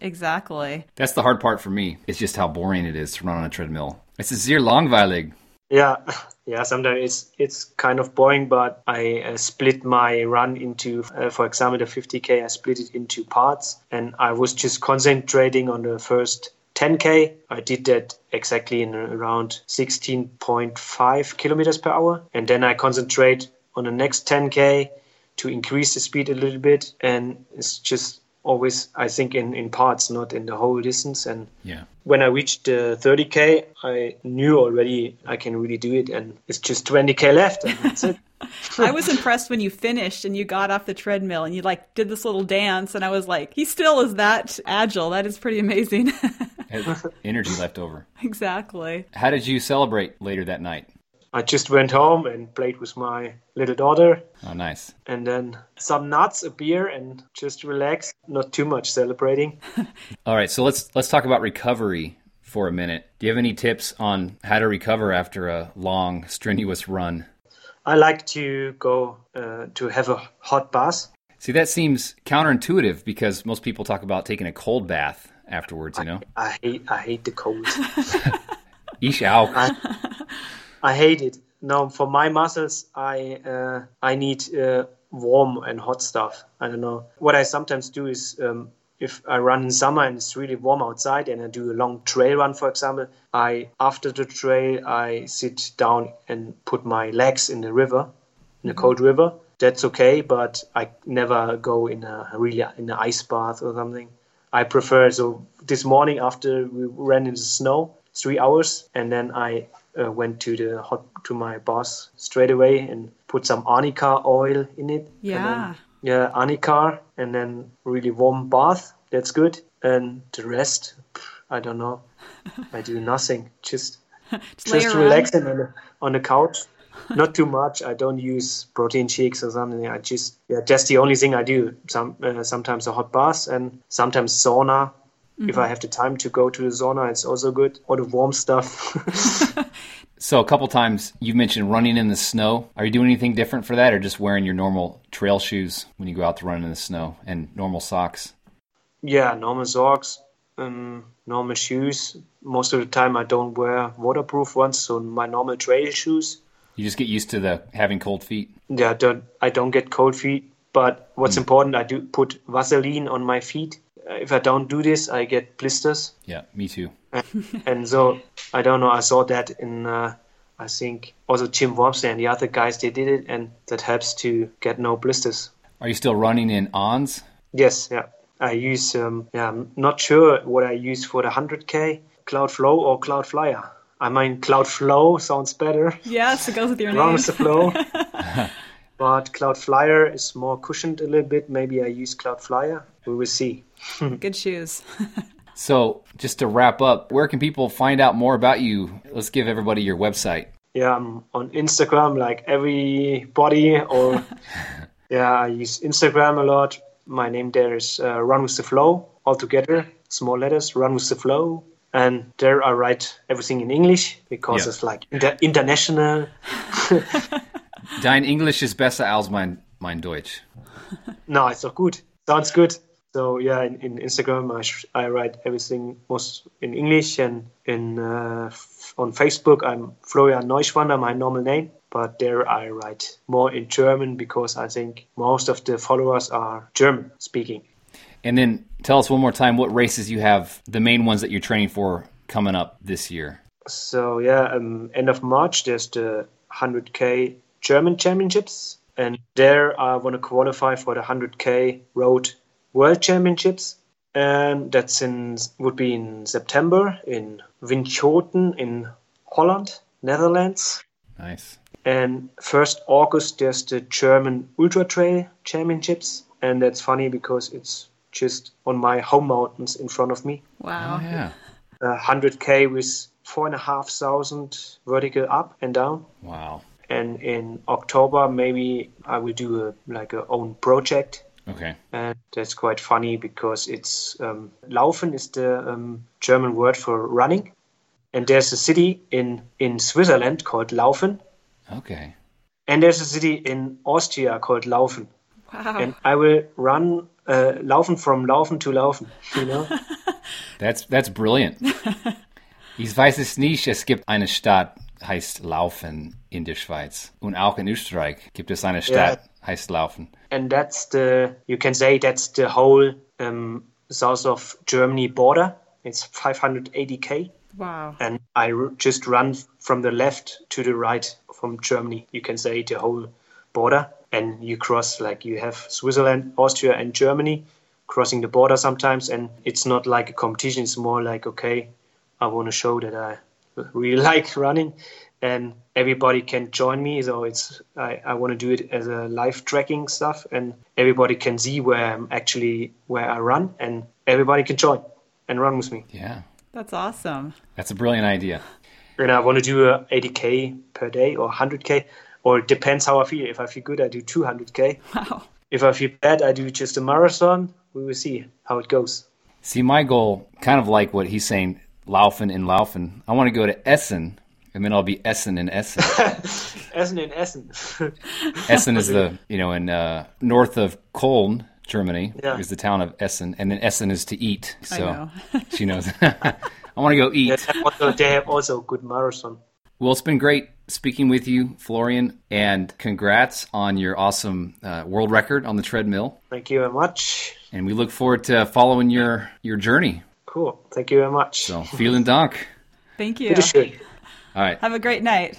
S1: Exactly.
S2: That's the hard part for me. It's just how boring it is to run on a treadmill. Es ist sehr langweilig.
S3: yeah, yeah. Sometimes it's it's kind of boring, but I uh, split my run into, uh, for example, the 50k. I split it into parts, and I was just concentrating on the first 10k. I did that exactly in around 16.5 kilometers per hour, and then I concentrate on the next 10k to increase the speed a little bit, and it's just always I think in in parts, not in the whole distance, and
S2: Yeah.
S3: when I reached the 30k, I knew already I can really do it, and it's just 20k left, and that's it.
S1: I was impressed when you finished and you got off the treadmill and you like did this little dance and I was like, he still is that agile. That is pretty amazing.
S2: Energy left over.
S1: exactly.
S2: How did you celebrate later that night?
S3: I just went home and played with my little daughter,
S2: Oh, nice.
S3: and then some nuts, a beer, and just relax. Not too much celebrating.
S2: All right, so let's let's talk about recovery for a minute. Do you have any tips on how to recover after a long, strenuous run?
S3: I like to go uh, to have a hot bath.
S2: See, that seems counterintuitive because most people talk about taking a cold bath afterwards. You know,
S3: I hate I hate the cold.
S2: ish out.
S3: I hate it. No, for my muscles, I uh, I need uh, warm and hot stuff. I don't know. What I sometimes do is um, if I run in summer and it's really warm outside and I do a long trail run, for example, I after the trail I sit down and put my legs in the river, in a cold river. That's okay, but I never go in a really in an ice bath or something. I prefer so this morning after we ran in the snow three hours and then I uh, went to the hot to my boss straight away and put some arnica oil in it.
S1: Yeah.
S3: then- yeah, arnica and then really warm bath. That's good. And the rest, I don't know. I do nothing. Just
S1: Just
S3: just relaxing on the on the couch. Not too much. I don't use protein shakes or something. I just yeah, that's the only thing I do. Some uh, sometimes a hot bath and sometimes sauna. If I have the time to go to the sauna, it's also good. Or the warm stuff.
S2: So, a couple times you've mentioned running in the snow. Are you doing anything different for that, or just wearing your normal trail shoes when you go out to run in the snow and normal socks?
S3: yeah, normal socks, um, normal shoes. Most of the time, I don't wear waterproof ones, so my normal trail shoes.
S2: You just get used to the having cold feet.
S3: Yeah, don't, I don't get cold feet. But what's important, I do put Vaseline on my feet. If I don't do this, I get blisters.
S2: Yeah, me too.
S3: And so I don't know. I saw that in uh, I think also Jim Walmsley and the other guys they did it, and that helps to get no blisters.
S2: Are you still running in ons?
S3: Yes, yeah. I use um, yeah. I'm not sure what I use for the 100k Cloud Flow or Cloud Flyer. I mean Cloud Flow sounds better.
S1: Yes, it goes with your
S3: Wrong
S1: name.
S3: with the flow. but Cloud Flyer is more cushioned a little bit. Maybe I use Cloud Flyer. We will see.
S1: Good shoes.
S2: So, just to wrap up, where can people find out more about you? Let's give everybody your website.
S3: yeah, I'm on Instagram like everybody, or yeah, I use Instagram a lot. My name there is uh, Run with the Flow, all together, small letters, Run with the Flow. And there I write everything in English because it's like inter- international.
S2: Dein English ist besser als mein, mein Deutsch.
S3: No, it's not good. Sounds good. So yeah, in, in Instagram I, sh- I write everything most in English and in uh, f- on Facebook I'm Florian Neuschwander, my normal name. But there I write more in German because I think most of the followers are German speaking.
S2: And then tell us one more time what races you have, the main ones that you're training for coming up this year.
S3: So yeah, um, end of March there's the 100k German Championships, and there I want to qualify for the 100k Road World Championships. and that's in would be in September in Winschoten in Holland, Netherlands.
S2: Nice.
S3: And first August there's the German Ultra Trail Championships, and that's funny because it's just on my home mountains in front of me.
S1: Wow.
S2: Oh, yeah.
S3: Uh, 100k with four and a half thousand vertical up and down.
S2: Wow.
S3: And in October maybe I will do a like a own project
S2: Okay.
S3: and that's quite funny because it's um, Laufen is the um, German word for running, and there's a city in in Switzerland called Laufen,
S2: Okay.
S3: and there's a city in Austria called Laufen,
S1: Wow.
S3: and I will run uh, Laufen from Laufen to Laufen, you know.
S2: That's that's brilliant. Ich weiß es nicht. Es gibt eine Stadt, heißt Laufen in der Schweiz. Und auch in Österreich gibt es eine Stadt, heißt Laufen.
S3: and that's the you can say that's the whole um, south of Germany border. It's 580k.
S1: wow.
S3: and I just run from the left to the right from Germany. You can say the whole border, and you cross like you have Switzerland, Austria, and Germany crossing the border sometimes, and it's not like a competition. It's more like okay, I want to show that I really like running, and everybody can join me. So it's I, I want to do it as a live tracking stuff, and everybody can see where I'm actually where I run, and everybody can join and run with me.
S2: Yeah.
S1: That's awesome.
S2: That's a brilliant idea.
S3: and I want to do uh, a 80k per day or 100k, or it depends how I feel. If I feel good, I do 200k.
S1: Wow.
S3: If I feel bad, I do just a marathon. We will see how it goes.
S2: See, my goal, kind of like what he's saying, Laufen in Laufen. I want to go to Essen, and then I'll be Essen in Essen.
S3: Essen in Essen.
S2: Essen is the you know in uh, north of Köln, Germany,
S3: Yeah.
S2: is the town of Essen, and then Essen is to eat. So
S1: know.
S2: she knows. I want to go eat.
S3: have also, they have also a good marathon.
S2: Well, it's been great speaking with you, Florian, and congrats on your awesome uh, world record on the treadmill.
S3: Thank you very much.
S2: And we look forward to following your your journey.
S3: Cool. Thank you very much.
S2: So, vielen Dank.
S1: Thank you.
S2: All right.
S1: Have a great night.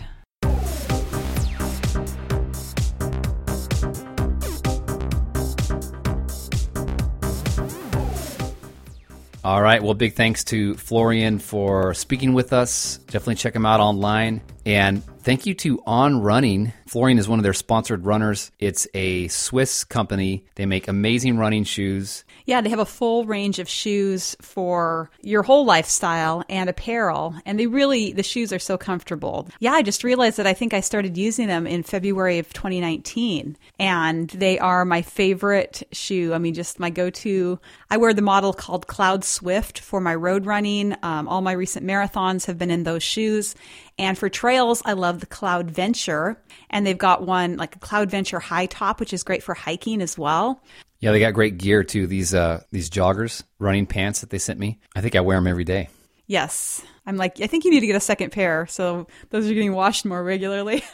S2: All right. Well, big thanks to Florian for speaking with us. Definitely check him out online. And thank you to On Running. Florian is one of their sponsored runners. It's a Swiss company. They make amazing running shoes.
S1: Yeah, they have a full range of shoes for your whole lifestyle and apparel. And they really, the shoes are so comfortable. Yeah, I just realized that I think I started using them in February of 2019. And they are my favorite shoe. I mean, just my go to. I wear the model called Cloud Swift for my road running. Um, all my recent marathons have been in those shoes. And for trails, I love the Cloud Venture. And they've got one like a Cloud Venture high top, which is great for hiking as well.
S2: Yeah, they got great gear too. These uh, these joggers, running pants that they sent me. I think I wear them every day.
S1: Yes. I'm like, I think you need to get a second pair. So those are getting washed more regularly.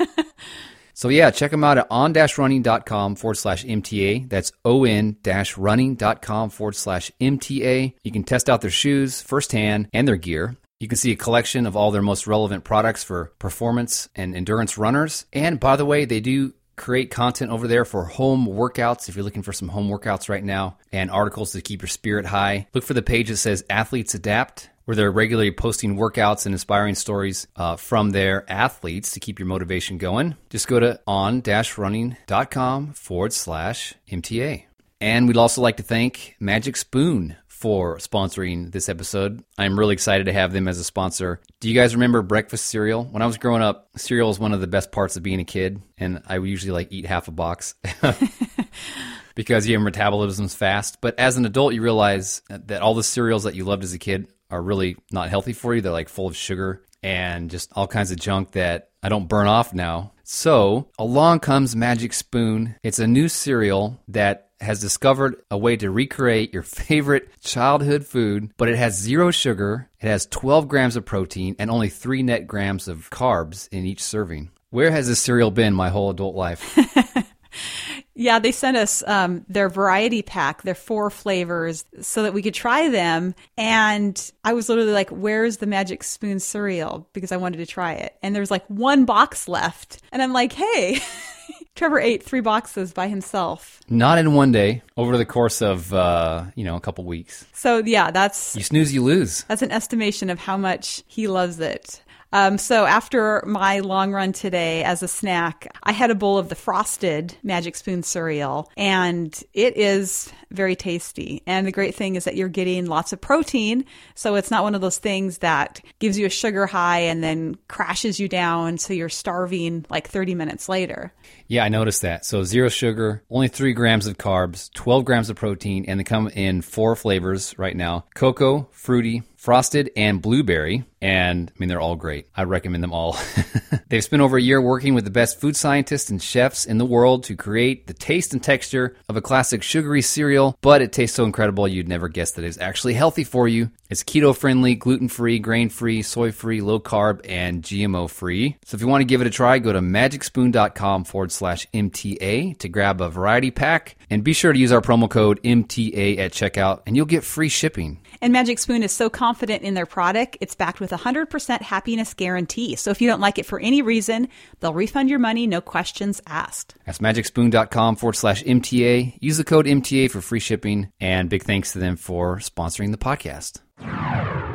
S2: So yeah, check them out at on-running.com forward slash MTA. That's on-running.com forward slash MTA. You can test out their shoes firsthand and their gear. You can see a collection of all their most relevant products for performance and endurance runners. And by the way, they do create content over there for home workouts if you're looking for some home workouts right now and articles to keep your spirit high. Look for the page that says Athletes Adapt where they're regularly posting workouts and inspiring stories uh, from their athletes to keep your motivation going. Just go to on-running.com forward slash MTA. And we'd also like to thank Magic Spoon for sponsoring this episode. I'm really excited to have them as a sponsor. Do you guys remember breakfast cereal? When I was growing up, cereal was one of the best parts of being a kid, and I would usually like eat half a box. because your metabolism's fast. But as an adult, you realize that all the cereals that you loved as a kid are really not healthy for you. They're like full of sugar and just all kinds of junk that I don't burn off now. So along comes Magic Spoon. It's a new cereal that has discovered a way to recreate your favorite childhood food, but it has zero sugar, it has 12 grams of protein, and only 3 net grams of carbs in each serving. Where has this cereal been my whole adult life?
S1: yeah, they sent us um, their variety pack, their four flavors, so that we could try them. And I was literally like, where's the Magic Spoon cereal? Because I wanted to try it. And there's like one box left. And I'm like, hey, Trevor ate three boxes by himself.
S2: Not in one day, over the course of uh, you know a couple weeks.
S1: So yeah, that's
S2: You snooze, you lose.
S1: that's an estimation of how much he loves it. Um, so after my long run today as a snack, I had a bowl of the frosted Magic Spoon cereal, and it is very tasty. And the great thing is that you're getting lots of protein, so it's not one of those things that gives you a sugar high and then crashes you down, so you're starving like 30 minutes later.
S2: Yeah, I noticed that. So zero sugar, only three grams of carbs, 12 grams of protein, and they come in four flavors right now cocoa, fruity, frosted, and blueberry. And I mean, they're all great. I recommend them all. They've spent over a year working with the best food scientists and chefs in the world to create the taste and texture of a classic sugary cereal, but it tastes so incredible you'd never guess that it's actually healthy for you. It's keto friendly, gluten free, grain free, soy free, low carb, and GMO free. So if you want to give it a try, go to magicspoon.com forward slash MTA to grab a variety pack. And be sure to use our promo code MTA at checkout, and you'll get free shipping.
S1: And Magic Spoon is so confident in their product, it's backed with a 100% happiness guarantee. So if you don't like it for any reason, they'll refund your money, no questions asked.
S2: That's magicspoon.com forward slash MTA. Use the code MTA for free shipping. And big thanks to them for sponsoring the podcast.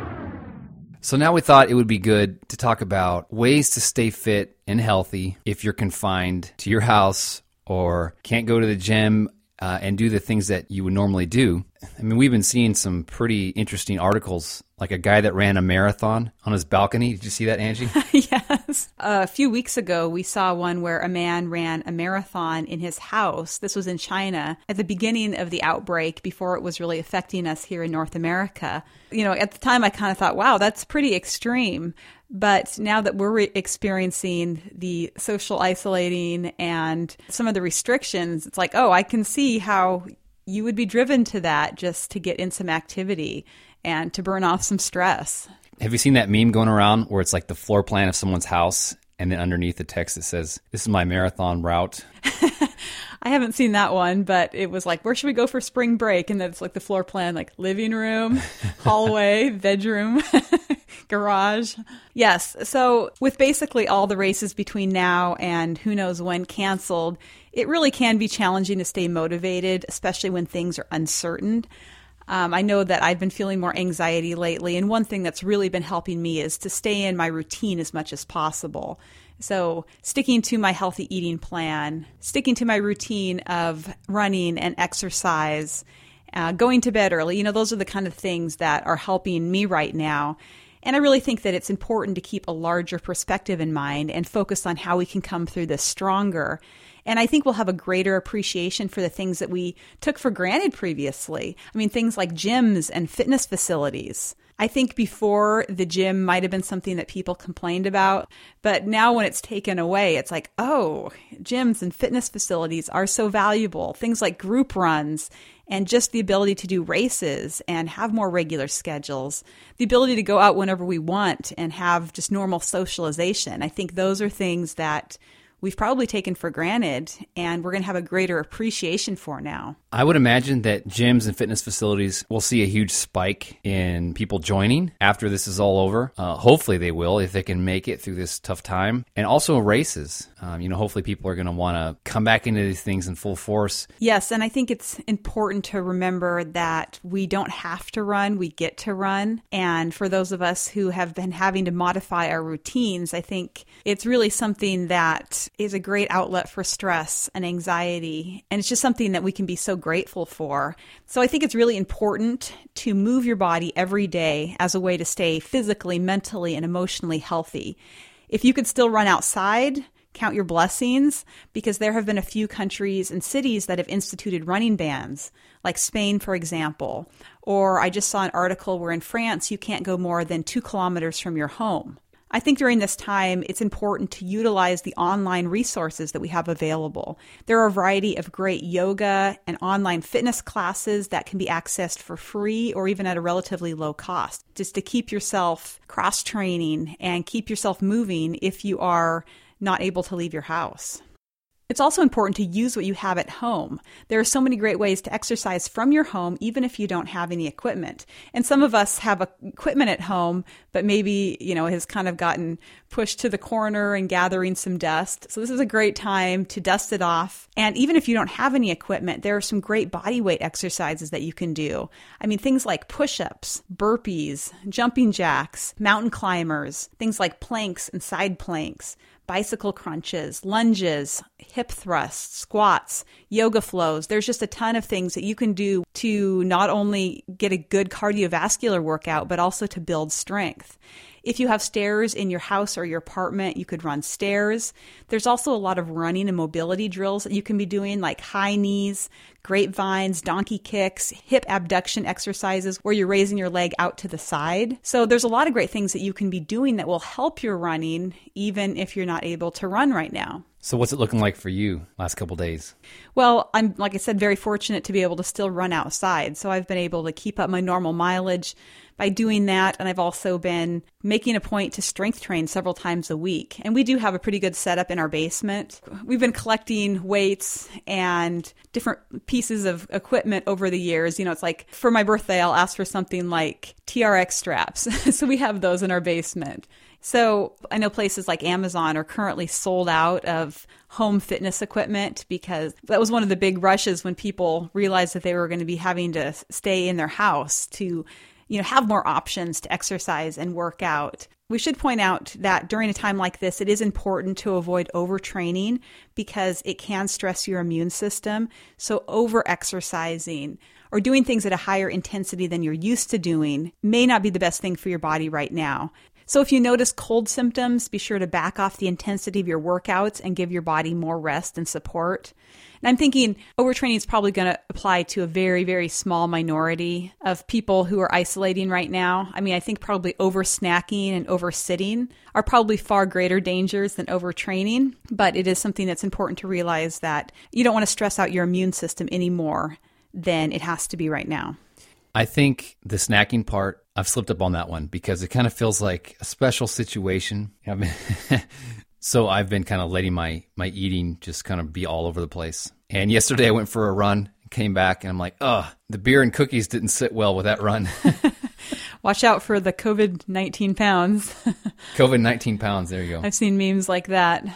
S2: So now we thought it would be good to talk about ways to stay fit and healthy if you're confined to your house or can't go to the gym uh, and do the things that you would normally do. I mean, we've been seeing some pretty interesting articles, like a guy that ran a marathon on his balcony. Did you see that, Angie?
S1: yes. a few weeks ago, we saw one where a man ran a marathon in his house. This was in China at the beginning of the outbreak before it was really affecting us here in North America. You know, at the time, I kind of thought, wow, that's pretty extreme. But now that we're re- experiencing the social isolating and some of the restrictions, it's like, oh, I can see how you would be driven to that just to get in some activity and to burn off some stress.
S2: Have you seen that meme going around where it's like the floor plan of someone's house and then underneath the text it says, This is my marathon route?
S1: I haven't seen that one, but it was like, where should we go for spring break? And then it's like the floor plan, like living room, hallway, bedroom, garage. Yes. So with basically all the races between now and who knows when canceled, it really can be challenging to stay motivated, especially when things are uncertain. Um, I know that I've been feeling more anxiety lately, and one thing that's really been helping me is to stay in my routine as much as possible. So, sticking to my healthy eating plan, sticking to my routine of running and exercise, uh, going to bed early, you know, those are the kind of things that are helping me right now. And I really think that it's important to keep a larger perspective in mind and focus on how we can come through this stronger. And I think we'll have a greater appreciation for the things that we took for granted previously. I mean, things like gyms and fitness facilities. I think before the gym might have been something that people complained about, but now when it's taken away, it's like, oh, gyms and fitness facilities are so valuable. Things like group runs and just the ability to do races and have more regular schedules, the ability to go out whenever we want and have just normal socialization. I think those are things that we've probably taken for granted and we're going to have a greater appreciation for now.
S2: I would imagine that gyms and fitness facilities will see a huge spike in people joining after this is all over. Uh, hopefully, they will if they can make it through this tough time. And also races. Um, you know, hopefully, people are going to want to come back into these things in full force.
S1: Yes, and I think it's important to remember that we don't have to run, we get to run. And for those of us who have been having to modify our routines, I think it's really something that is a great outlet for stress and anxiety. And it's just something that we can be so grateful for. So I think it's really important to move your body every day as a way to stay physically, mentally, and emotionally healthy. If you could still run outside, count your blessings because there have been a few countries and cities that have instituted running bans, like Spain, for example. Or I just saw an article where in France you can't go more than two kilometers from your home. I think during this time, it's important to utilize the online resources that we have available. There are a variety of great yoga and online fitness classes that can be accessed for free or even at a relatively low cost, just to keep yourself cross training and keep yourself moving if you are not able to leave your house. It's also important to use what you have at home. There are so many great ways to exercise from your home, even if you don't have any equipment. And some of us have equipment at home, but maybe, you know, has kind of gotten pushed to the corner and gathering some dust. So this is a great time to dust it off. And even if you don't have any equipment, there are some great body weight exercises that you can do. I mean, things like push ups, burpees, jumping jacks, mountain climbers, things like planks and side planks bicycle crunches, lunges, hip thrusts, squats, yoga flows. There's just a ton of things that you can do to not only get a good cardiovascular workout, but also to build strength. If you have stairs in your house or your apartment, you could run stairs. There's also a lot of running and mobility drills that you can be doing, like high knees, grapevines, donkey kicks, hip abduction exercises where you're raising your leg out to the side. So there's a lot of great things that you can be doing that will help your running, even if you're not able to run right now.
S2: So what's it looking like for you last couple days?
S1: Well, I'm like I said very fortunate to be able to still run outside. So I've been able to keep up my normal mileage by doing that. And I've also been making a point to strength train several times a week. And we do have a pretty good setup in our basement. We've been collecting weights and different pieces of equipment over the years. You know, it's like for my birthday, I'll ask for something like TRX straps. so we have those in our basement. So I know places like Amazon are currently sold out of home fitness equipment because that was one of the big rushes when people realized that they were going to be having to stay in their house to you know, have more options to exercise and work out. We should point out that during a time like this, it is important to avoid overtraining because it can stress your immune system. So, over exercising or doing things at a higher intensity than you're used to doing may not be the best thing for your body right now. So, if you notice cold symptoms, be sure to back off the intensity of your workouts and give your body more rest and support. And I'm thinking overtraining is probably going to apply to a very, very small minority of people who are isolating right now. I mean, I think probably over snacking and over sitting are probably far greater dangers than overtraining, but it is something that's important to realize that you don't want to stress out your immune system any more than it has to be right now.
S2: I think the snacking part, I've slipped up on that one because it kind of feels like a special situation. So I've been kind of letting my my eating just kind of be all over the place. And yesterday I went for a run, came back, and I'm like, oh, the beer and cookies didn't sit well with that run.
S1: Watch out for the COVID 19 pounds.
S2: COVID 19 pounds, there you go.
S1: I've seen memes like that.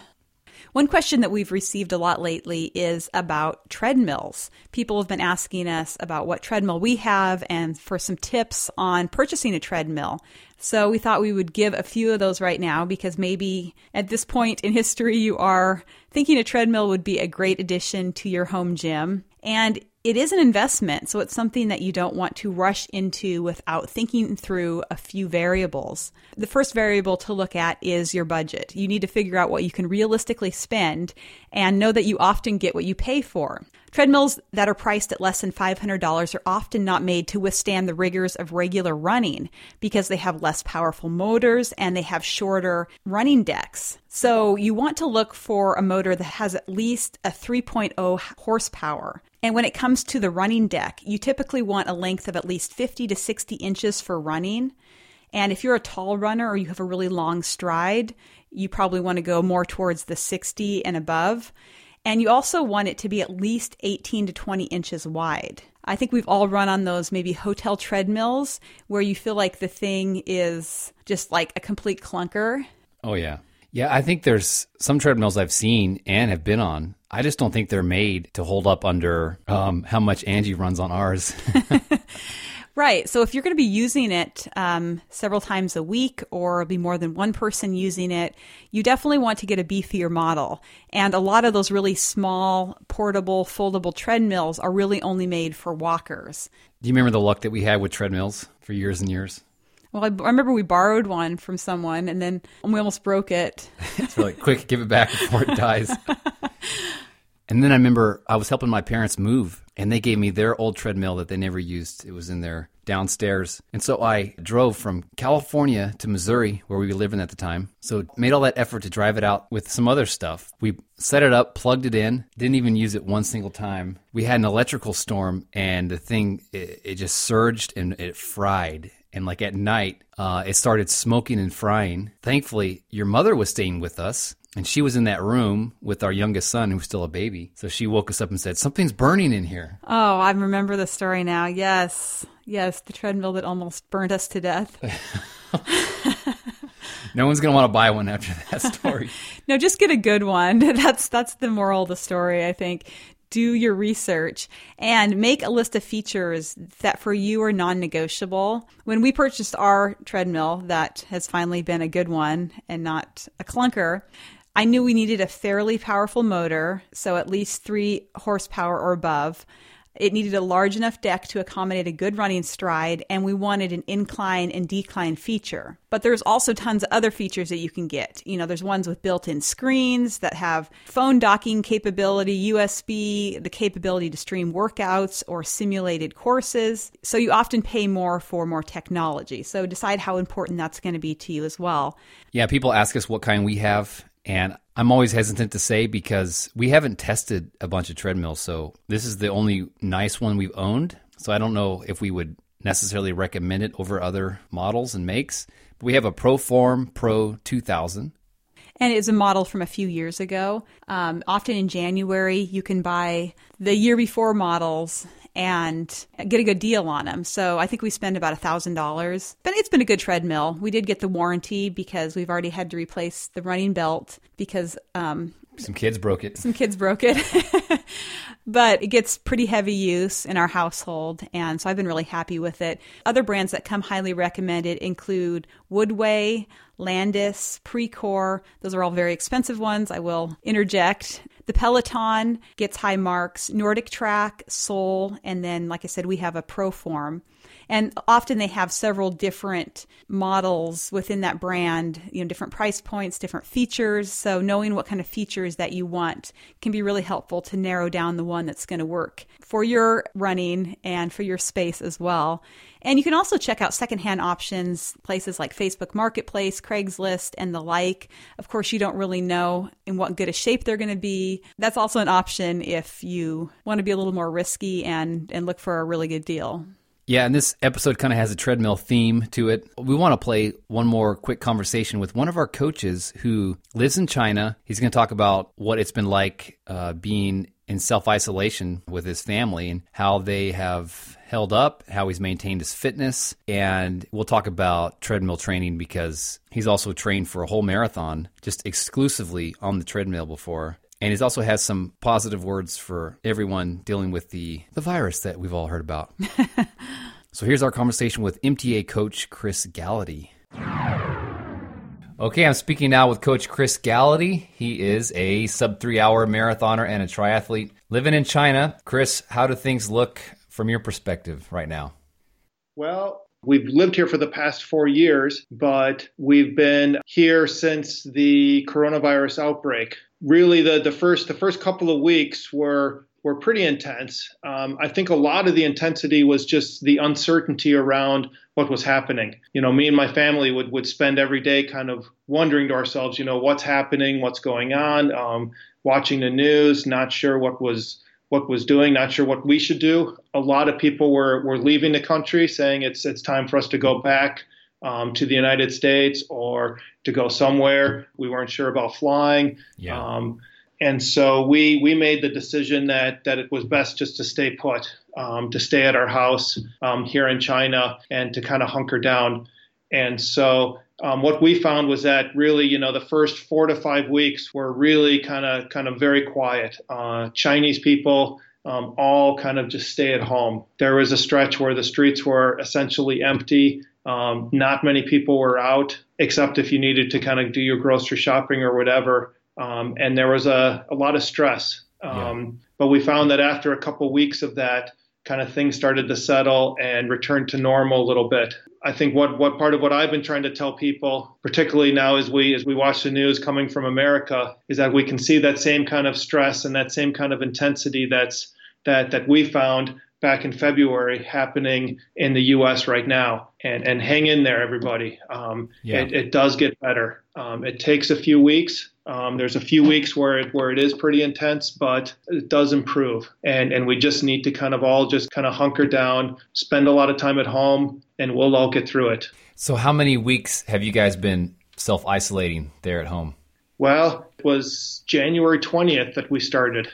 S1: One question that we've received a lot lately is about treadmills. People have been asking us about what treadmill we have and for some tips on purchasing a treadmill. So we thought we would give a few of those right now because maybe at this point in history you are thinking a treadmill would be a great addition to your home gym. And it is an investment, so it's something that you don't want to rush into without thinking through a few variables. The first variable to look at is your budget. You need to figure out what you can realistically spend and know that you often get what you pay for. Treadmills that are priced at less than $500 are often not made to withstand the rigors of regular running because they have less powerful motors and they have shorter running decks. So you want to look for a motor that has at least a 3.0 horsepower. And when it comes to the running deck, you typically want a length of at least 50 to 60 inches for running. And if you're a tall runner or you have a really long stride, you probably want to go more towards the 60 and above. And you also want it to be at least 18 to 20 inches wide. I think we've all run on those maybe hotel treadmills where you feel like the thing is just like a complete clunker.
S2: Oh, yeah. Yeah, I think there's some treadmills I've seen and have been on. I just don't think they're made to hold up under um, how much Angie runs on ours.
S1: Right. So if you're going to be using it um, several times a week or be more than one person using it, you definitely want to get a beefier model. And a lot of those really small, portable, foldable treadmills are really only made for walkers.
S2: Do you remember the luck that we had with treadmills for years and years?
S1: Well, I, I remember we borrowed one from someone and then we almost broke it.
S2: so, like, quick, give it back before it dies. and then I remember I was helping my parents move and they gave me their old treadmill that they never used. It was in their downstairs. And so I drove from California to Missouri, where we were living at the time. So made all that effort to drive it out with some other stuff. We set it up, plugged it in, didn't even use it one single time. We had an electrical storm, and the thing it, it just surged and it fried and like at night uh, it started smoking and frying thankfully your mother was staying with us And she was in that room with our youngest son, who was still a baby. So she woke us up and said, Something's burning in here.
S1: Oh, I remember the story now. Yes. Yes, the treadmill that almost burned us to death.
S2: No one's going to want to buy one after that story.
S1: no, just get a good one. That's that's the moral of the story, I think. Do your research and make a list of features that for you are non-negotiable. When we purchased our treadmill that has finally been a good one and not a clunker, I knew we needed a fairly powerful motor, so at least 3 horsepower or above. It needed a large enough deck to accommodate a good running stride, and we wanted an incline and decline feature. But there's also tons of other features that you can get. You know, there's ones with built in screens that have phone docking capability, USB, the capability to stream workouts or simulated courses. So you often pay more for more technology. So decide how important that's going to be to you as well.
S2: Yeah, people ask us what kind we have, and I'm always hesitant to say because we haven't tested a bunch of treadmills. So this is the only nice one we've owned. So I don't know if we would necessarily recommend it over other models and makes. But we have a Proform Pro 2000.
S1: and it's a model from a few years ago. Um, often in January, you can buy the year before models and get a good deal on them. So I think we spend about a thousand dollars, but it's been a good treadmill. We did get the warranty because we've already had to replace the running belt because um,
S2: Some kids broke it.
S1: some kids broke it. but it gets pretty heavy use in our household, and so I've been really happy with it. Other brands that come highly recommended include Woodway, Landice, Precor. Those are all very expensive ones. I will interject. The Peloton gets high marks, Nordic Track, Sole, and then, like I said, we have a Proform. And often they have several different models within that brand, you know, different price points, different features. So knowing what kind of features that you want can be really helpful to narrow down the one that's going to work for your running and for your space as well. And you can also check out secondhand options, places like Facebook Marketplace, Craigslist, and the like. Of course, you don't really know in what good a shape they're going to be. That's also an option if you want to be a little more risky and, and look for a really good deal.
S2: Yeah, and this episode kind of has a treadmill theme to it. We want to play one more quick conversation with one of our coaches who lives in China. He's going to talk about what it's been like uh, being in self isolation with his family and how they have held up, how he's maintained his fitness. And we'll talk about treadmill training because he's also trained for a whole marathon just exclusively on the treadmill before. And he also has some positive words for everyone dealing with the, the virus that we've all heard about. so here's our conversation with MTA coach Chris Gallaty. Okay, I'm speaking now with Coach Chris Gallaty. He is a sub three hour marathoner and a triathlete living in China. Chris, how do things look from your perspective right now?
S4: Well, We've lived here for the past four years, but we've been here since the coronavirus outbreak. Really, the, the first the first couple of weeks were were pretty intense. Um, I think a lot of the intensity was just the uncertainty around what was happening. You know, me and my family would would spend every day kind of wondering to ourselves, you know, what's happening, what's going on, um, watching the news, not sure what was what was doing, not sure what we should do. A lot of people were, were leaving the country saying it's it's time for us to go back um, to the United States or to go somewhere. We weren't sure about flying.
S2: Yeah.
S4: Um, and so we we made the decision that that it was best just to stay put, um, to stay at our house um, here in China, and to kind of hunker down. And so um, what we found was that really, you know, the first four to five weeks were really kind of kind of very quiet. Uh, Chinese people um, all kind of just stay at home. There was a stretch where the streets were essentially empty. Um, not many people were out, except if you needed to kind of do your grocery shopping or whatever. Um, and there was a, a lot of stress. Um, But we found that after a couple weeks of that, kind of things started to settle and return to normal a little bit. I think what, what part of what I've been trying to tell people, particularly now as we as we watch the news coming from America, is that we can see that same kind of stress and that same kind of intensity that's that that we found back in February happening in the U.S. right now. And and hang in there, everybody. Um,
S2: Yeah.
S4: it, it does get better. Um, it takes a few weeks. Um, there's a few weeks where it where it is pretty intense, but it does improve. And and we just need to kind of all just kind of hunker down, spend a lot of time at home, and we'll all get through it.
S2: So, how many weeks have you guys been self isolating there at home?
S4: Well, it was January 20th that we started.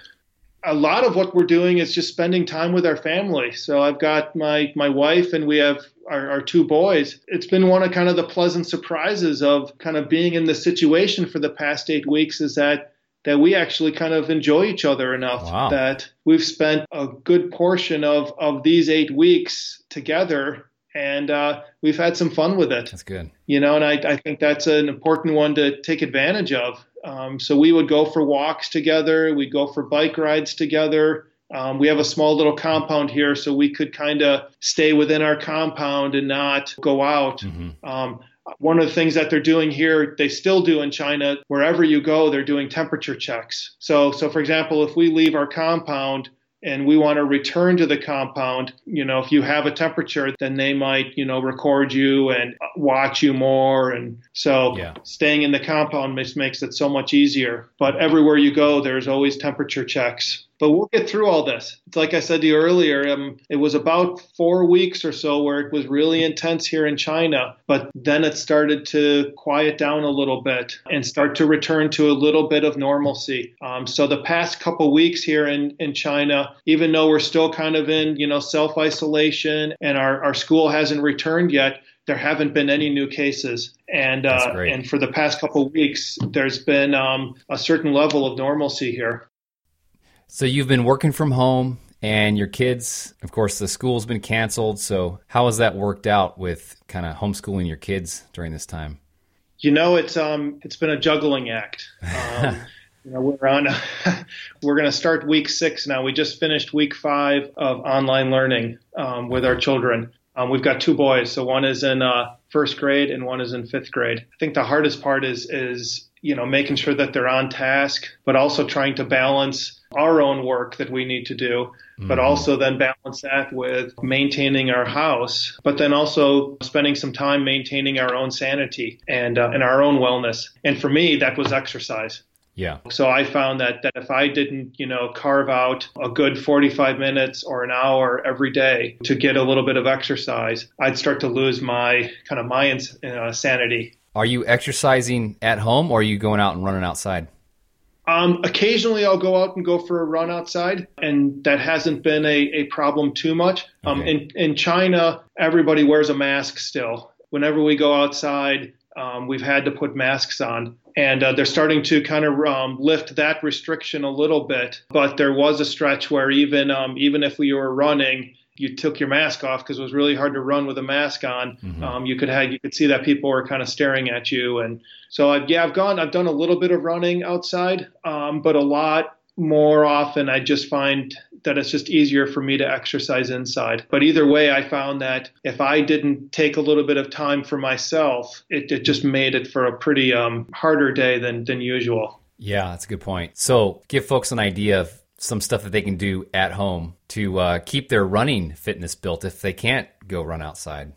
S4: A lot of what we're doing is just spending time with our family. So I've got my, my wife and we have our, our two boys. It's been one of kind of the pleasant surprises of kind of being in this situation for the past eight weeks is that that we actually kind of enjoy each other enough
S2: Wow.
S4: that we've spent a good portion of, of these eight weeks together and uh, we've had some fun with it
S2: That's good.
S4: you know, and I, I think that's an important one to take advantage of. Um, so we would go for walks together, we'd go for bike rides together. Um, we have a small little compound here, so we could kind of stay within our compound and not go out. Um, one of the things that they're doing here, they still do in China. Wherever you go, they're doing temperature checks. So, so for example, if we leave our compound and we want to return to the compound, you know, if you have a temperature, then they might, you know, record you and watch you more. And so
S2: Yeah.
S4: staying in the compound makes, makes it so much easier. But everywhere you go, there's always temperature checks. But we'll get through all this. It's like I said to you earlier, um, it was about four weeks or so where it was really intense here in China, but then it started to quiet down a little bit and start to return to a little bit of normalcy. Um, so the past couple weeks here in, in China, even though we're still kind of in, you know, self isolation and our, our school hasn't returned yet, there haven't been any new cases. And uh, and for the past couple weeks, there's been um, a certain level of normalcy here.
S2: So you've been working from home and your kids, of course, the school's been canceled. So how has that worked out with kind of homeschooling your kids during this time?
S4: You know, it's um, it's been a juggling act. Um, you know, we're on. we're going to start week six now. We just finished week five of online learning um, with our children. Um, we've got two boys, so one is in uh, first grade and one is in fifth grade. I think the hardest part is is you know making sure that they're on task, but also trying to balance our own work that we need to do, but also then balance that with maintaining our house, but then also spending some time maintaining our own sanity and uh, and our own wellness. And for me, that was exercise.
S2: Yeah.
S4: So I found that, that if I didn't, you know, carve out a good 45 minutes or an hour every day to get a little bit of exercise, I'd start to lose my kind of my ins- uh, sanity.
S2: Are you exercising at home or are you going out and running outside?
S4: Um, occasionally I'll go out and go for a run outside, and that hasn't been a, a problem too much. Um,
S2: Okay.
S4: in, in China, everybody wears a mask still. Whenever we go outside, um, we've had to put masks on. And uh, they're starting to kind of um, lift that restriction a little bit. But there was a stretch where even um, even if we were running, you took your mask off because it was really hard to run with a mask on. Um, you could have you could see that people were kind of staring at you, and so I, yeah, I've gone. I've done a little bit of running outside, um, but a lot more often I just find that it's just easier for me to exercise inside. But either way, I found that if I didn't take a little bit of time for myself, it, it just made it for a pretty um, harder day than than usual.
S2: Yeah, that's a good point. So give folks an idea of some stuff that they can do at home to uh, keep their running fitness built if they can't go run outside.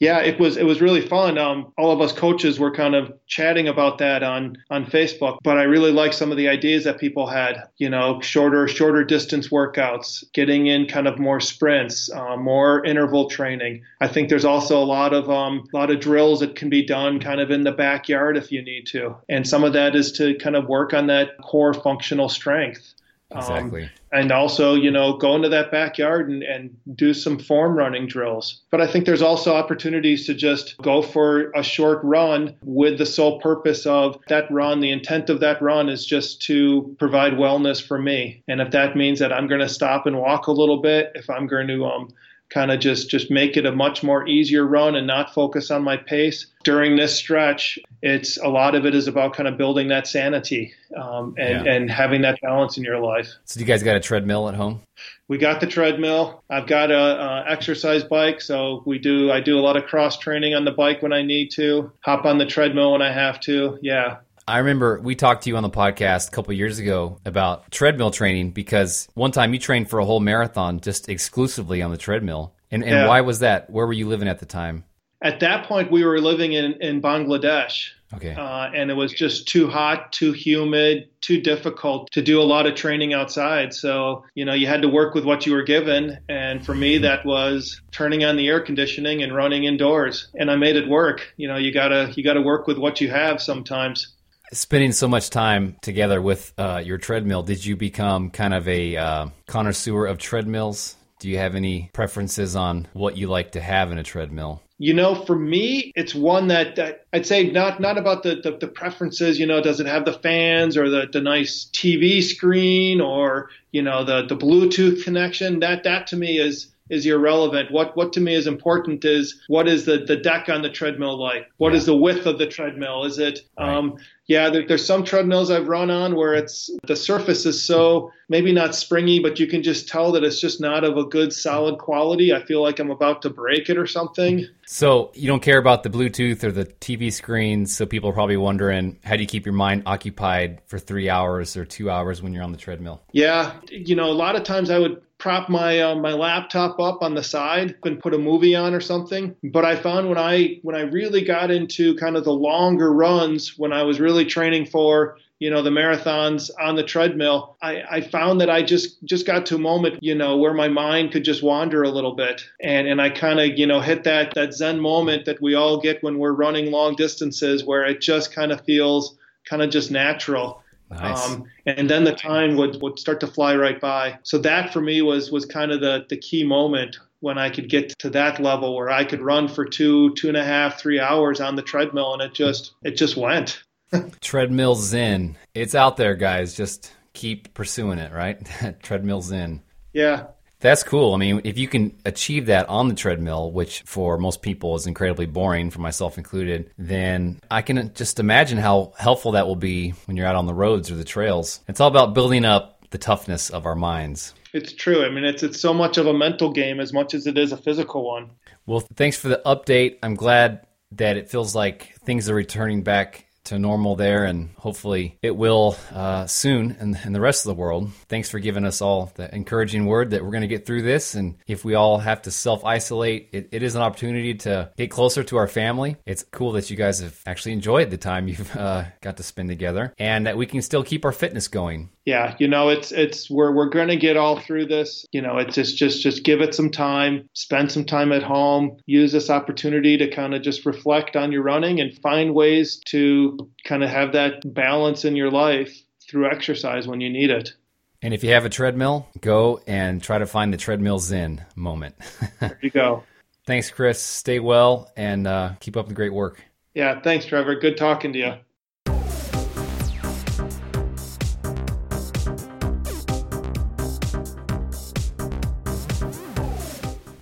S4: Yeah, it was it was really fun. Um, all of us coaches were kind of chatting about that on on Facebook, but I really like some of the ideas that people had. You know, shorter shorter distance workouts, getting in kind of more sprints, uh, more interval training. I think there's also a lot of um, a lot of drills that can be done kind of in the backyard if you need to, and some of that is to kind of work on that core functional strength. Um,
S2: Exactly.
S4: and also, you know, go into that backyard and, and do some form running drills. But I think there's also opportunities to just go for a short run with the sole purpose of that run. The intent of that run is just to provide wellness for me. And if that means that I'm going to stop and walk a little bit, if I'm going to um, kind of just just make it a much more easier run and not focus on my pace during this stretch it's a lot of it is about kind of building that sanity um, and,
S2: Yeah.
S4: and having that balance in your life
S2: So you guys got a treadmill at home?
S4: we got the treadmill. I've got a, a exercise bike, so we do. I do a lot of cross training on the bike when I need to. Hop on the treadmill when I have to. Yeah,
S2: I remember we talked to you on the podcast a couple years ago about treadmill training because one time you trained for a whole marathon just exclusively on the treadmill. And, and
S4: Yeah.
S2: why was that? Where were you living at the time?
S4: at that point we were living in in Bangladesh.
S2: Okay.
S4: Uh, and it was just too hot, too humid, too difficult to do a lot of training outside. So, you know, you had to work with what you were given. And for me, that was turning on the air conditioning and running indoors. And I made it work. You know, you gotta, you gotta work with what you have sometimes.
S2: Spending so much time together with uh, your treadmill, did you become kind of a uh, connoisseur of treadmills? Do you have any preferences on what you like to have in a treadmill?
S4: You know, for me, it's one that, that I'd say not not about the, the, the preferences. You know, does it have the fans or the, the nice TV screen or you know the the Bluetooth connection? That that to me is is irrelevant. What what to me is important is what is the, the deck on the treadmill like? What
S2: Yeah.
S4: is the width of the treadmill? Is it um, yeah, there, there's some treadmills I've run on where it's the surface is so maybe not springy, but you can just tell that it's just not of a good solid quality. I feel like I'm about to break it or something.
S2: So you don't care about the Bluetooth or the TV screens. So people are probably wondering, how do you keep your mind occupied for three hours or two hours when you're on the treadmill?
S4: Yeah, you know, a lot of times I would prop my uh, my laptop up on the side and put a movie on or something. But I found when I when I really got into kind of the longer runs, when I was really training for you know the marathons on the treadmill, I, I found that I just just got to a moment you know where my mind could just wander a little bit, and and I kind of you know hit that that zen moment that we all get when we're running long distances, where it just kind of feels kind of just natural.
S2: Nice.
S4: Um, and then the time would, would start to fly right by. So that for me was was kind of the, the key moment when I could get to that level where I could run for two, two and a half, three hours on the treadmill and it just it just went.
S2: Treadmill Zen. It's out there, guys. Just keep pursuing it, right? Treadmill Zen.
S4: Yeah.
S2: That's cool. I mean, if you can achieve that on the treadmill, which for most people is incredibly boring, for myself included, then I can just imagine how helpful that will be when you're out on the roads or the trails. It's all about building up the toughness of our minds.
S4: It's true. I mean it's it's so much of a mental game as much as it is a physical one.
S2: Well, thanks for the update. I'm glad that it feels like things are returning back to normal there, and hopefully it will uh, soon in, in the rest of the world. Thanks for giving us all the encouraging word that we're going to get through this. And if we all have to self isolate, it, it is an opportunity to get closer to our family. It's cool that you guys have actually enjoyed the time you've uh, got to spend together, and that we can still keep our fitness going.
S4: Yeah you know it's it's we're we're going to get all through this you know it's just just just give it some time spend some time at home use this opportunity to kind of just reflect on your running and find ways to kind of have that balance in your life through exercise when you need it
S2: And if you have a treadmill, go and try to find the treadmill zen moment.
S4: there you go
S2: Thanks, Chris. Stay well and uh, keep up the great work.
S4: yeah thanks trevor good talking to you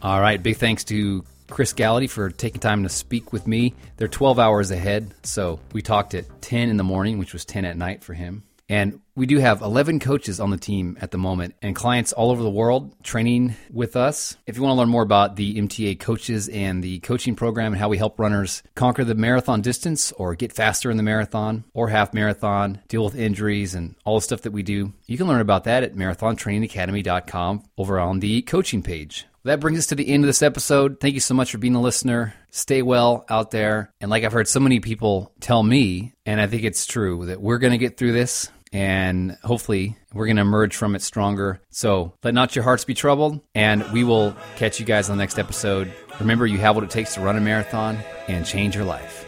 S2: All right. Big thanks to Chris Gallaty for taking time to speak with me. They're 12 hours ahead. So we talked at 10 in the morning, which was 10 at night for him. And we do have 11 coaches on the team at the moment and clients all over the world training with us. If you want to learn more about the MTA coaches and the coaching program and how we help runners conquer the marathon distance or get faster in the marathon or half marathon, deal with injuries and all the stuff that we do, you can learn about that at marathontrainingacademy.com over on the coaching page. That brings us to the end of this episode. Thank you so much for being a listener. Stay well out there. And like I've heard so many people tell me, and I think it's true, that we're going to get through this and hopefully we're going to emerge from it stronger. So let not your hearts be troubled, and we will catch you guys on the next episode. Remember, you have what it takes to run a marathon and change your life.